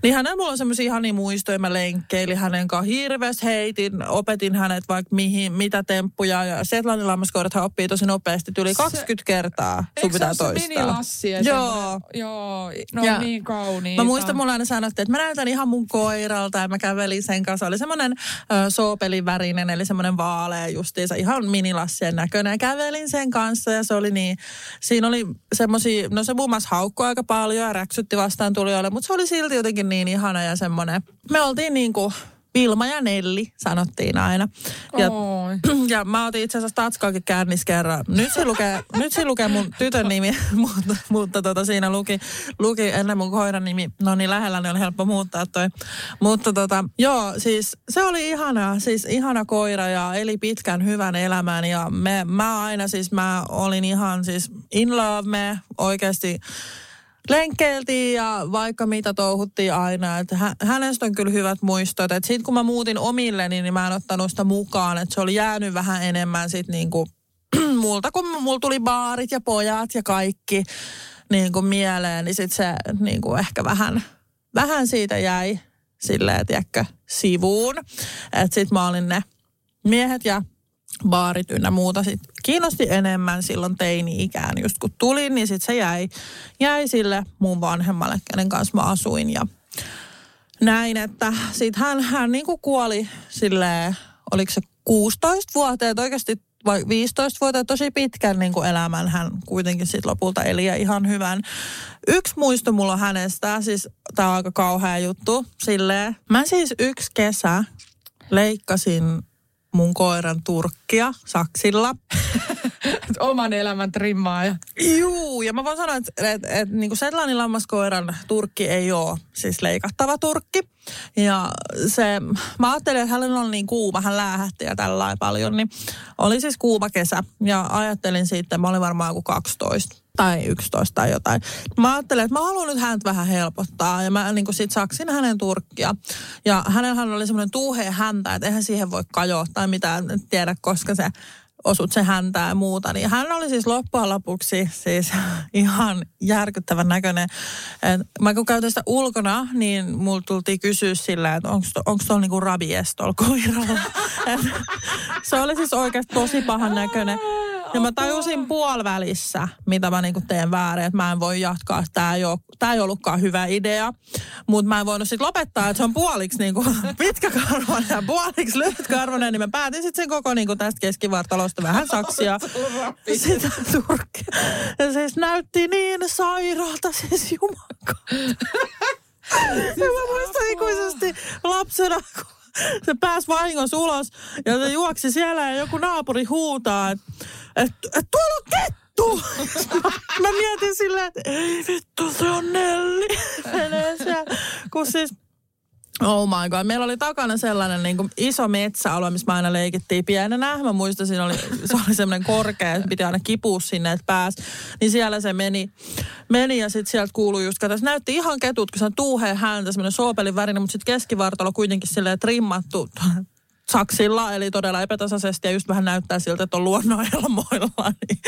Niin hänellä mulla on semmoisia ihania muistoja. Mä lenkkeilin hänen kanssa hirveästi heitin. Opetin hänet vaikka mihin, mitä temppuja. Ja Setlannin lammaskoirat hän oppii tosi nopeasti. Yli 20 kertaa. Sun pitää se se toistaa. minilassi ja Joo. Joo, no Ja niin kauniita. Mä muistan, mulla aina sanottiin, että mä näytän ihan mun koiralta ja mä kävelin sen kanssa. Oli semmoinen soopelin värinen, eli semmoinen vaalea justiinsa, ihan minilassien näköinen. Ja kävelin sen kanssa ja se oli niin, siinä oli semmosia, no se muun muassa haukkui aika paljon ja räksytti vastaan tulijoille, mutta se oli silti jotenkin niin ihana ja semmoinen. Me oltiin niin kuin Vilma ja Nelli, sanottiin aina. Ja Oi. ja mä otin itse asiassa Tatskaakin kännis kerran. Nyt se lukee, nyt se lukee mun tytön nimi, mutta, mutta tota, siinä luki, luki ennen mun koiran nimi. No niin lähellä, niin oli helppo muuttaa toi. Mutta tota, joo, siis se oli ihana, siis ihana koira ja eli pitkän hyvän elämän. Ja me, mä aina siis, mä olin ihan siis in love, me oikeasti lenkkeiltiin ja vaikka mitä touhuttiin aina. Että hä- hänestä on kyllä hyvät muistot. Että sitten kun mä muutin omilleni, niin mä en ottanut sitä mukaan. Että se oli jäänyt vähän enemmän sitten niinku multa, kun mulla tuli baarit ja pojat ja kaikki niin kuin mieleen, niin sitten se niin kuin ehkä vähän, vähän siitä jäi silleen, tiedätkö, sivuun. Että sitten mä olin ne miehet ja baarit ynnä muuta sit kiinnosti enemmän silloin teini-ikään. Just kun tulin, niin sitten se jäi, jäi sille mun vanhemmalle, kenen kanssa mä asuin. Ja näin, että sitten hän, hän niin kuin kuoli silleen, oliko se 16 vuoteen, oikeasti vai 15 vuotta, tosi pitkän niin kuin elämän hän kuitenkin sitten lopulta eli ja ihan hyvän. Yksi muisto mulla hänestä, siis tämä on aika kauhea juttu, silleen. Mä siis yksi kesä leikkasin mun koiran turkkia saksilla. Oman elämän trimmaaja. Juu, ja mä voin sanoa, että et, et, niin kuin Setlannin lammaskoiran turkki ei ole siis leikattava turkki. Ja se, mä ajattelin, että hänellä on niin kuuma, hän läähätti ja tällä paljon, niin oli siis kuuma kesä. Ja ajattelin siitä, mä olin varmaan joku 12 tai 11 tai jotain. Mä ajattelin, että mä haluan nyt häntä vähän helpottaa ja mä niin sit saksin hänen turkkia. Ja hänellähän oli semmoinen tuuhea häntä, että eihän siihen voi kajoa tai mitään, tiedä koska se osut se häntää ja muuta. Niin hän oli siis loppujen lopuksi siis ihan järkyttävän näköinen. Et mä kun käytin sitä ulkona, niin mulla tultiin kysyä sillä, että onko tuolla niinku rabies tuolla koiralla. Et se oli siis oikeasti tosi pahan näköinen. Ja mä tajusin puolivälissä, mitä mä niinku teen väärin, että mä en voi jatkaa. Tää ei, oo, tää ei ollutkaan hyvä idea. Mutta mä en voinut sitten lopettaa, että se on puoliksi niinku pitkäkarvoinen ja puoliksi lyhytkarvoinen. Niin mä päätin sitten sen koko niinku tästä keskivartalosta vähän saksia. Sitä turkkia. Ja siis näytti niin sairaalta siis jumakaan. Ja mä muistan ikuisesti lapsena, kun se pääsi vahingossa ulos ja se juoksi siellä ja joku naapuri huutaa, että et, et tuolla on kettu. Mä, mietin silleen, että ei vittu, se on Nelli. Kun siis Oh my god. Meillä oli takana sellainen niin kuin iso metsäalue, missä me aina leikittiin pienenä. Mä muistan, siinä oli, se oli semmoinen korkea, että piti aina kipua sinne, että pääs. Niin siellä se meni, meni ja sitten sieltä kuului just, kato, se näytti ihan ketut, kun se on tuuhea häntä, semmoinen soopelin värinen, mutta sitten keskivartalo kuitenkin silleen trimmattu saksilla, eli todella epätasaisesti ja just vähän näyttää siltä, että on luonnonelmoilla. Niin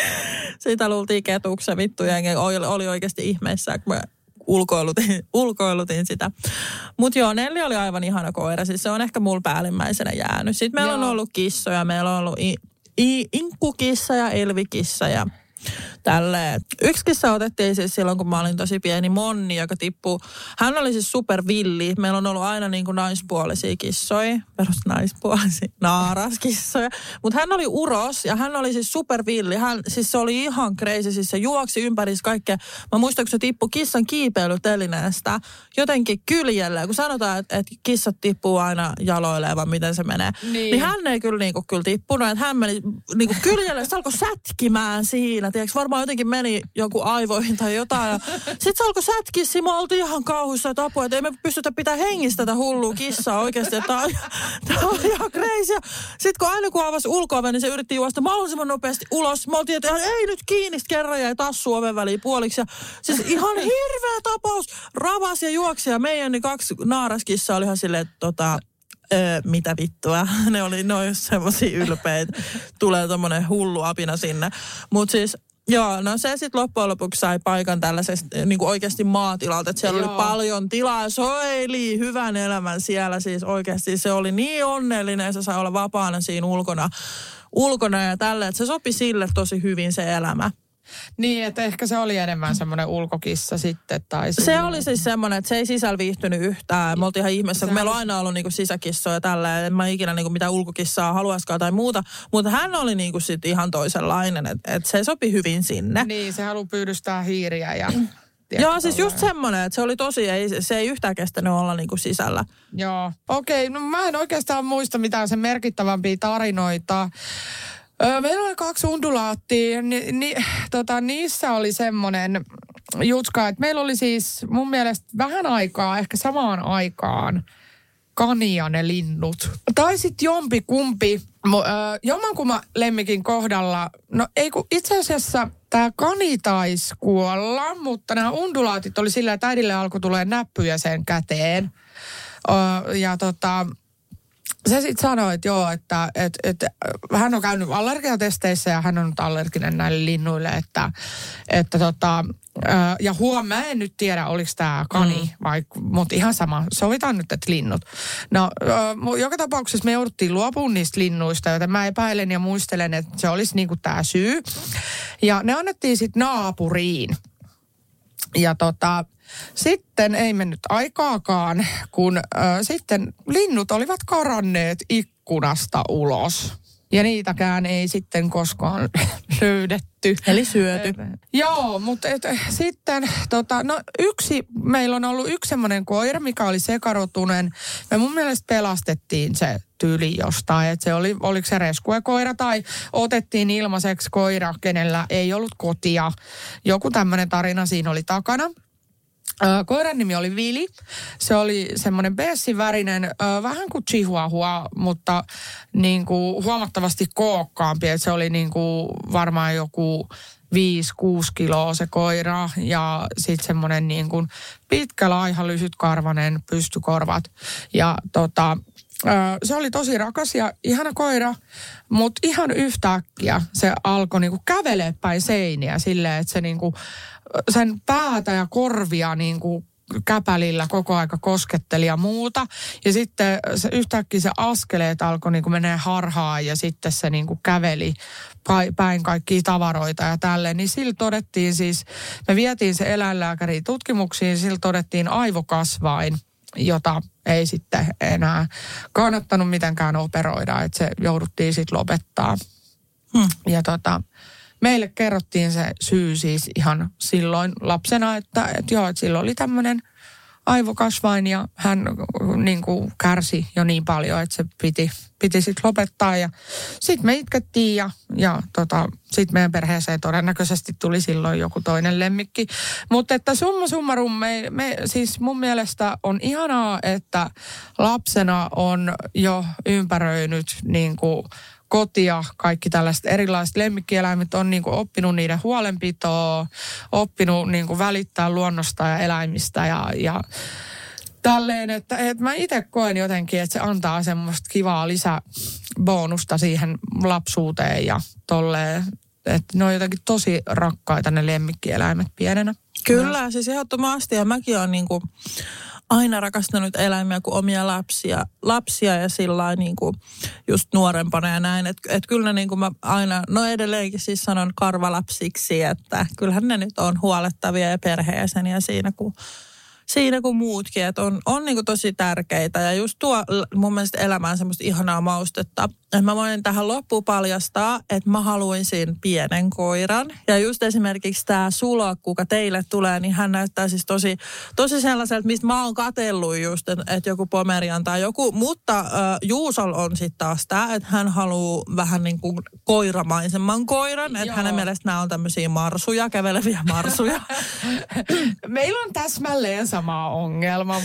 siitä luultiin ketuksi ja vittu jengi oli, oli oikeasti ihmeessä, kun ulkoilutin, ulkoilutin sitä. Mutta joo, Nelli oli aivan ihana koira. Siis se on ehkä mulla päällimmäisenä jäänyt. Sitten meillä on Joo. ollut kissoja. Meillä on ollut i, i, inkkukissa ja elvikissa ja tälleen. Yksi kissa otettiin siis silloin, kun mä olin tosi pieni Monni, joka tippuu. Hän oli siis supervilli. Meillä on ollut aina niin kuin naispuolisia kissoja, perus naispuolisia, naaraskissoja. Mutta hän oli uros ja hän oli siis supervilli. Hän, siis se oli ihan crazy. Siis se juoksi ympäri kaikkea. Mä muistan, kun se tippui kissan kiipeilytelineestä jotenkin kyljelle. Kun sanotaan, että, että kissat tippuu aina jaloilleen, vaan miten se menee. Niin. niin hän ei kyllä, niinku, kyllä tippunut. Että hän meni niinku kyljelle, se alkoi sätkimään siinä. Tiedätkö, varmaan jotenkin meni joku aivoihin tai jotain. Ja sitten se alkoi sätkiä, siinä me oltiin ihan kauhuissa, että apua, että ei me pystytä pitää hengistä tätä hullua kissaa oikeasti. Tämä on, tää on ihan crazy. Sitten kun aina kun avasi ulko niin se yritti juosta mahdollisimman nopeasti ulos. Me oltiin, että ei nyt kiinni, kerran jäi tassu oven väliin puoliksi. Ja siis ihan hirveä tapaus. Ravas ja juoksi ja meidän niin kaksi naaraskissa oli ihan silleen, että tota, Öö, mitä vittua. Ne oli noin semmoisia ylpeitä. Tulee tommonen hullu apina sinne. Mutta siis Joo, no se sitten loppujen lopuksi sai paikan tällaisesta niin kuin oikeasti maatilalta, että siellä Joo. oli paljon tilaa, soili hyvän elämän siellä siis oikeasti. Se oli niin onnellinen, se sai olla vapaana siinä ulkona, ulkona ja tällä, että se sopi sille tosi hyvin se elämä. Niin, että ehkä se oli enemmän semmoinen ulkokissa sitten. Tai Se silleen. oli siis semmoinen, että se ei sisällä viihtynyt yhtään. Me oltiin ihan ihmeessä, kun meillä on aina ollut niinku sisäkissoja tällä. En mä ikinä niinku mitään ulkokissaa haluaiskaan tai muuta. Mutta hän oli niinku sit ihan toisenlainen, että et se sopi hyvin sinne. Niin, se haluaa pyydystää hiiriä ja... Joo, siis just semmoinen, että se oli tosi, ei, se ei yhtään kestänyt olla niinku sisällä. Joo, okei. Okay, no mä en oikeastaan muista mitään sen merkittävämpiä tarinoita. Meillä oli kaksi undulaattia. Ni, ni, tota, niissä oli semmoinen jutska, että meillä oli siis mun mielestä vähän aikaa, ehkä samaan aikaan, kania ne linnut. Tai sitten jompi kumpi, jommankumman lemmikin kohdalla, no ei kun itse asiassa tämä kani taisi kuolla, mutta nämä undulaatit oli sillä, että äidille alkoi tulee näppyjä sen käteen. Öö, ja tota, se sitten sanoi, että joo, että, että, että hän on käynyt allergiatesteissä ja hän on nyt allerginen näille linnuille, että, että tota, ja huom, mä en nyt tiedä, oliko tämä kani, mm. vai, mutta ihan sama, sovitaan nyt, että linnut. No, joka tapauksessa me jouduttiin luopumaan niistä linnuista, joten mä epäilen ja muistelen, että se olisi niinku tämä syy. Ja ne annettiin sitten naapuriin. Ja tota, sitten ei mennyt aikaakaan, kun ö, sitten linnut olivat karanneet ikkunasta ulos. Ja niitäkään ei sitten koskaan löydetty. Eli syöty. Joo, mutta et, sitten tota, no yksi, meillä on ollut yksi semmoinen koira, mikä oli sekarotunen. Me mun mielestä pelastettiin se tyyli jostain, että se oli, oliko se reskuekoira tai otettiin ilmaiseksi koira, kenellä ei ollut kotia. Joku tämmöinen tarina siinä oli takana. Koiran nimi oli Vili. Se oli semmoinen beessivärinen, ö, vähän kuin chihuahua, mutta niin kuin huomattavasti kookkaampi. Et se oli niin kuin varmaan joku 5-6 kiloa se koira ja sitten semmoinen niin kuin pitkä, laiha, lyhytkarvanen, pystykorvat. Ja tota, se oli tosi rakas ja ihana koira, mutta ihan yhtäkkiä se alkoi niinku kävelee päin seiniä silleen, että se niinku, sen päätä ja korvia niinku käpälillä koko aika kosketteli ja muuta. Ja sitten se, yhtäkkiä se askeleet alkoi niinku menee harhaan ja sitten se niinku käveli pai- päin kaikkia tavaroita ja tälleen. Niin sillä todettiin siis, me vietiin se eläinlääkäriin tutkimuksiin, sillä todettiin aivokasvain jota ei sitten enää kannattanut mitenkään operoida, että se jouduttiin sitten lopettaa. Hmm. Ja tota, meille kerrottiin se syy siis ihan silloin lapsena, että, että joo, että silloin oli tämmöinen aivokasvain ja hän niin kuin kärsi jo niin paljon, että se piti, piti sitten lopettaa. Ja sitten me itkettiin ja, ja tota, sitten meidän perheeseen todennäköisesti tuli silloin joku toinen lemmikki. Mutta että summa summarum, me, me, siis mun mielestä on ihanaa, että lapsena on jo ympäröinyt niin kuin kotia, kaikki tällaiset erilaiset lemmikkieläimet on niin kuin oppinut niiden huolenpitoa, oppinut niin kuin välittää luonnosta ja eläimistä ja, ja tälleen, että, että mä itse koen jotenkin, että se antaa semmoista kivaa lisäbonusta siihen lapsuuteen ja tolleen, että ne on jotenkin tosi rakkaita ne lemmikkieläimet pienenä. Kyllä, siis ehdottomasti. Ja mäkin olen niin kuin aina rakastanut eläimiä kuin omia lapsia, lapsia ja sillä niin kuin just nuorempana ja näin. Että et kyllä niin kuin mä aina, no edelleenkin siis sanon karvalapsiksi, että kyllähän ne nyt on huolettavia ja perheenjäseniä siinä, kun siinä kuin muutkin, että on, on niin kuin tosi tärkeitä ja just tuo mun mielestä elämään semmoista ihanaa maustetta. Että mä voin tähän loppuun paljastaa, että mä haluaisin pienen koiran. Ja just esimerkiksi tämä Sulo, kuka teille tulee, niin hän näyttää siis tosi, tosi sellaiselta, mistä mä oon katellut just, että, että joku Pomerian tai joku. Mutta äh, Juusol on sitten taas tämä, että hän haluaa vähän niin kuin koiramaisemman koiran. Että hänen mielestä nämä on tämmöisiä marsuja, käveleviä marsuja. Meillä on täsmälleen sama ongelma.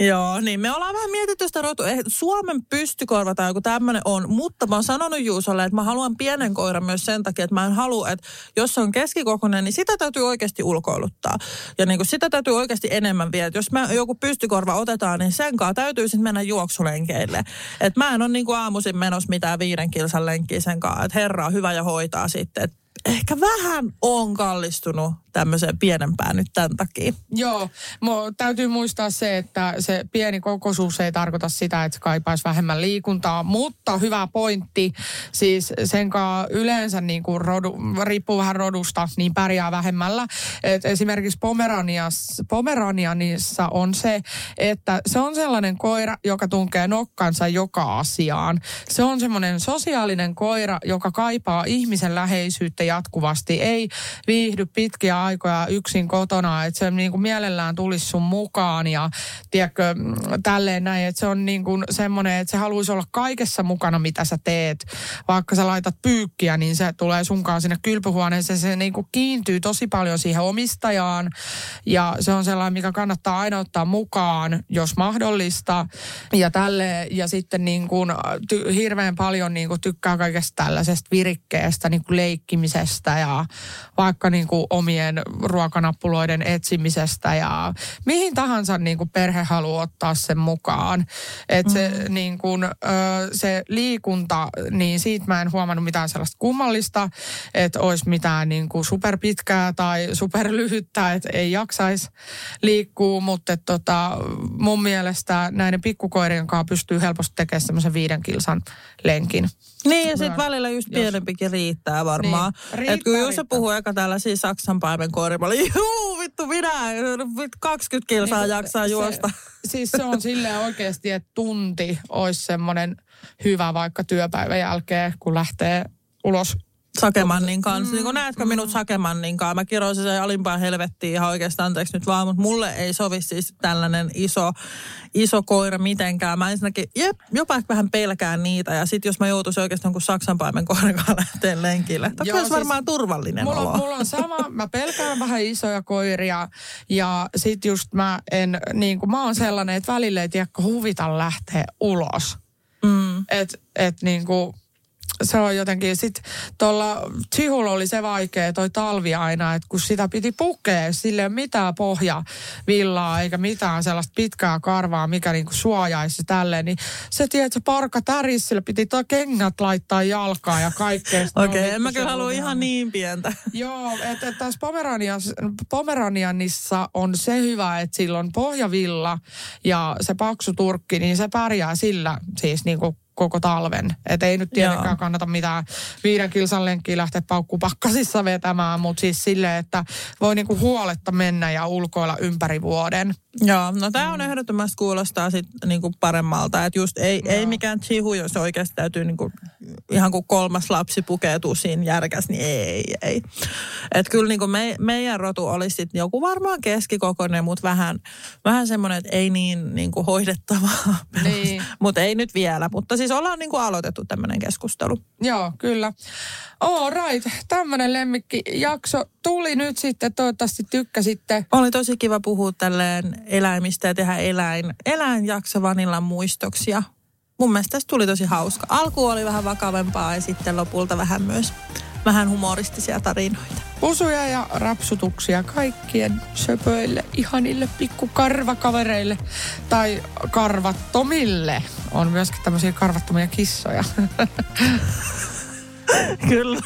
Joo, niin me ollaan vähän mietitty sitä rotu. Eh, Suomen pystykorva tai joku tämmöinen on, mutta mä oon sanonut Juusolle, että mä haluan pienen koiran myös sen takia, että mä en halua, että jos se on keskikokoinen, niin sitä täytyy oikeasti ulkoiluttaa. Ja niin kuin sitä täytyy oikeasti enemmän. Että Jos me joku pystykorva otetaan, niin sen kanssa täytyy sitten mennä juoksulenkeille. Että mä en ole niin kuin aamuisin menossa mitään viiden kilsan lenkkiä sen kanssa. Että herra on hyvä ja hoitaa sitten. Että ehkä vähän on kallistunut tämmöiseen pienempään nyt tämän takia. Joo, Mo, täytyy muistaa se, että se pieni kokoisuus ei tarkoita sitä, että kaipaisi vähemmän liikuntaa, mutta hyvä pointti, siis sen yleensä niin kuin rodu, riippuu vähän rodusta, niin pärjää vähemmällä. Et esimerkiksi Pomeranias, Pomeranianissa on se, että se on sellainen koira, joka tunkee nokkansa joka asiaan. Se on semmoinen sosiaalinen koira, joka kaipaa ihmisen läheisyyttä jatkuvasti, ei viihdy pitkiä aikoja yksin kotona, että se niin kuin mielellään tulisi sun mukaan ja tiedätkö, tälleen näin, että se on niin kuin semmoinen, että se haluaisi olla kaikessa mukana, mitä sä teet. Vaikka sä laitat pyykkiä, niin se tulee sunkaan sinne kylpyhuoneeseen, se niin kuin kiintyy tosi paljon siihen omistajaan ja se on sellainen, mikä kannattaa aina ottaa mukaan, jos mahdollista ja tälle ja sitten niin kuin ty- hirveän paljon niin kuin tykkää kaikesta tällaisesta virikkeestä, niin kuin leikkimisestä ja vaikka niin kuin omien ruokanappuloiden etsimisestä ja mihin tahansa niin kuin perhe haluaa ottaa sen mukaan. Että se, mm. niin kuin, se liikunta, niin siitä mä en huomannut mitään sellaista kummallista, että olisi mitään niin kuin superpitkää tai superlyhyttä, että ei jaksaisi liikkua, mutta tota, mun mielestä näiden pikkukoirien kanssa pystyy helposti tekemään semmoisen viiden kilsan lenkin. Niin, ja sitten välillä just pienempikin riittää varmaan. Niin, riittää, että kun Juuso puhuu eka tällaisia Saksan paimen olin, juu, vittu minä, 20 kilsaa niin, jaksaa se, juosta. Siis se on silleen oikeasti, että tunti olisi semmoinen hyvä vaikka työpäivän jälkeen, kun lähtee ulos Sakemannin kanssa. Mm, niin kun näetkö mm. minut Sakemannin kanssa? Mä kiroisin sen alimpaan helvettiin ihan oikeastaan anteeksi nyt vaan, mutta mulle ei sovi siis tällainen iso, iso koira mitenkään. Mä ensinnäkin jep, jopa ehkä vähän pelkään niitä ja sitten jos mä joutuisin oikeastaan kuin Saksanpaimen koiran kanssa lähteen lenkille. Tämä olisi siis varmaan turvallinen mulla, olo. Mulla on sama, mä pelkään vähän isoja koiria ja sit just mä en, niin kuin mä oon sellainen, että välillä ei tiedä, huvita lähteä ulos. Mm. Että et niin kuin se on jotenkin, sit tuolla Chihulla oli se vaikea toi talvi aina, että kun sitä piti pukea, sille ei ole mitään pohjavillaa eikä mitään sellaista pitkää karvaa, mikä niinku suojaisi tälleen, niin se tiedät, se parka täris, sille piti toi kengät laittaa jalkaan ja kaikkea. Okei, okay, en mä kyllä halua ihan niin pientä. Joo, että et tässä Pomeranianissa on se hyvä, että sillä on pohjavilla ja se paksu turkki, niin se pärjää sillä siis niinku koko talven. Et ei nyt tietenkään Joo. kannata mitään viiden kilsan lenkkiä lähteä paukkupakkasissa vetämään, mutta siis silleen, että voi niinku huoletta mennä ja ulkoilla ympäri vuoden. Joo, no tämä on mm. ehdottomasti kuulostaa sit niinku paremmalta, että just ei, ei mikään chihu, jos oikeasti täytyy niinku, ihan kuin kolmas lapsi pukeutuu siinä järkäs, niin ei, ei. Että kyllä niinku me, meidän rotu olisi sit joku varmaan keskikokoinen, mutta vähän, vähän semmoinen, että ei niin niinku hoidettavaa. Niin. mutta ei nyt vielä, mutta siis ollaan niinku aloitettu tämmöinen keskustelu. Joo, kyllä. All right, tämmöinen lemmikkijakso tuli nyt sitten, toivottavasti tykkäsitte. Oli tosi kiva puhua tälleen eläimistä ja tehdä eläin, eläinjakso vanillan muistoksia. Mun mielestä tästä tuli tosi hauska. Alku oli vähän vakavempaa ja sitten lopulta vähän myös vähän humoristisia tarinoita. Pusuja ja rapsutuksia kaikkien söpöille, ihanille pikkukarvakavereille tai karvattomille. On myöskin tämmöisiä karvattomia kissoja. Kyllä.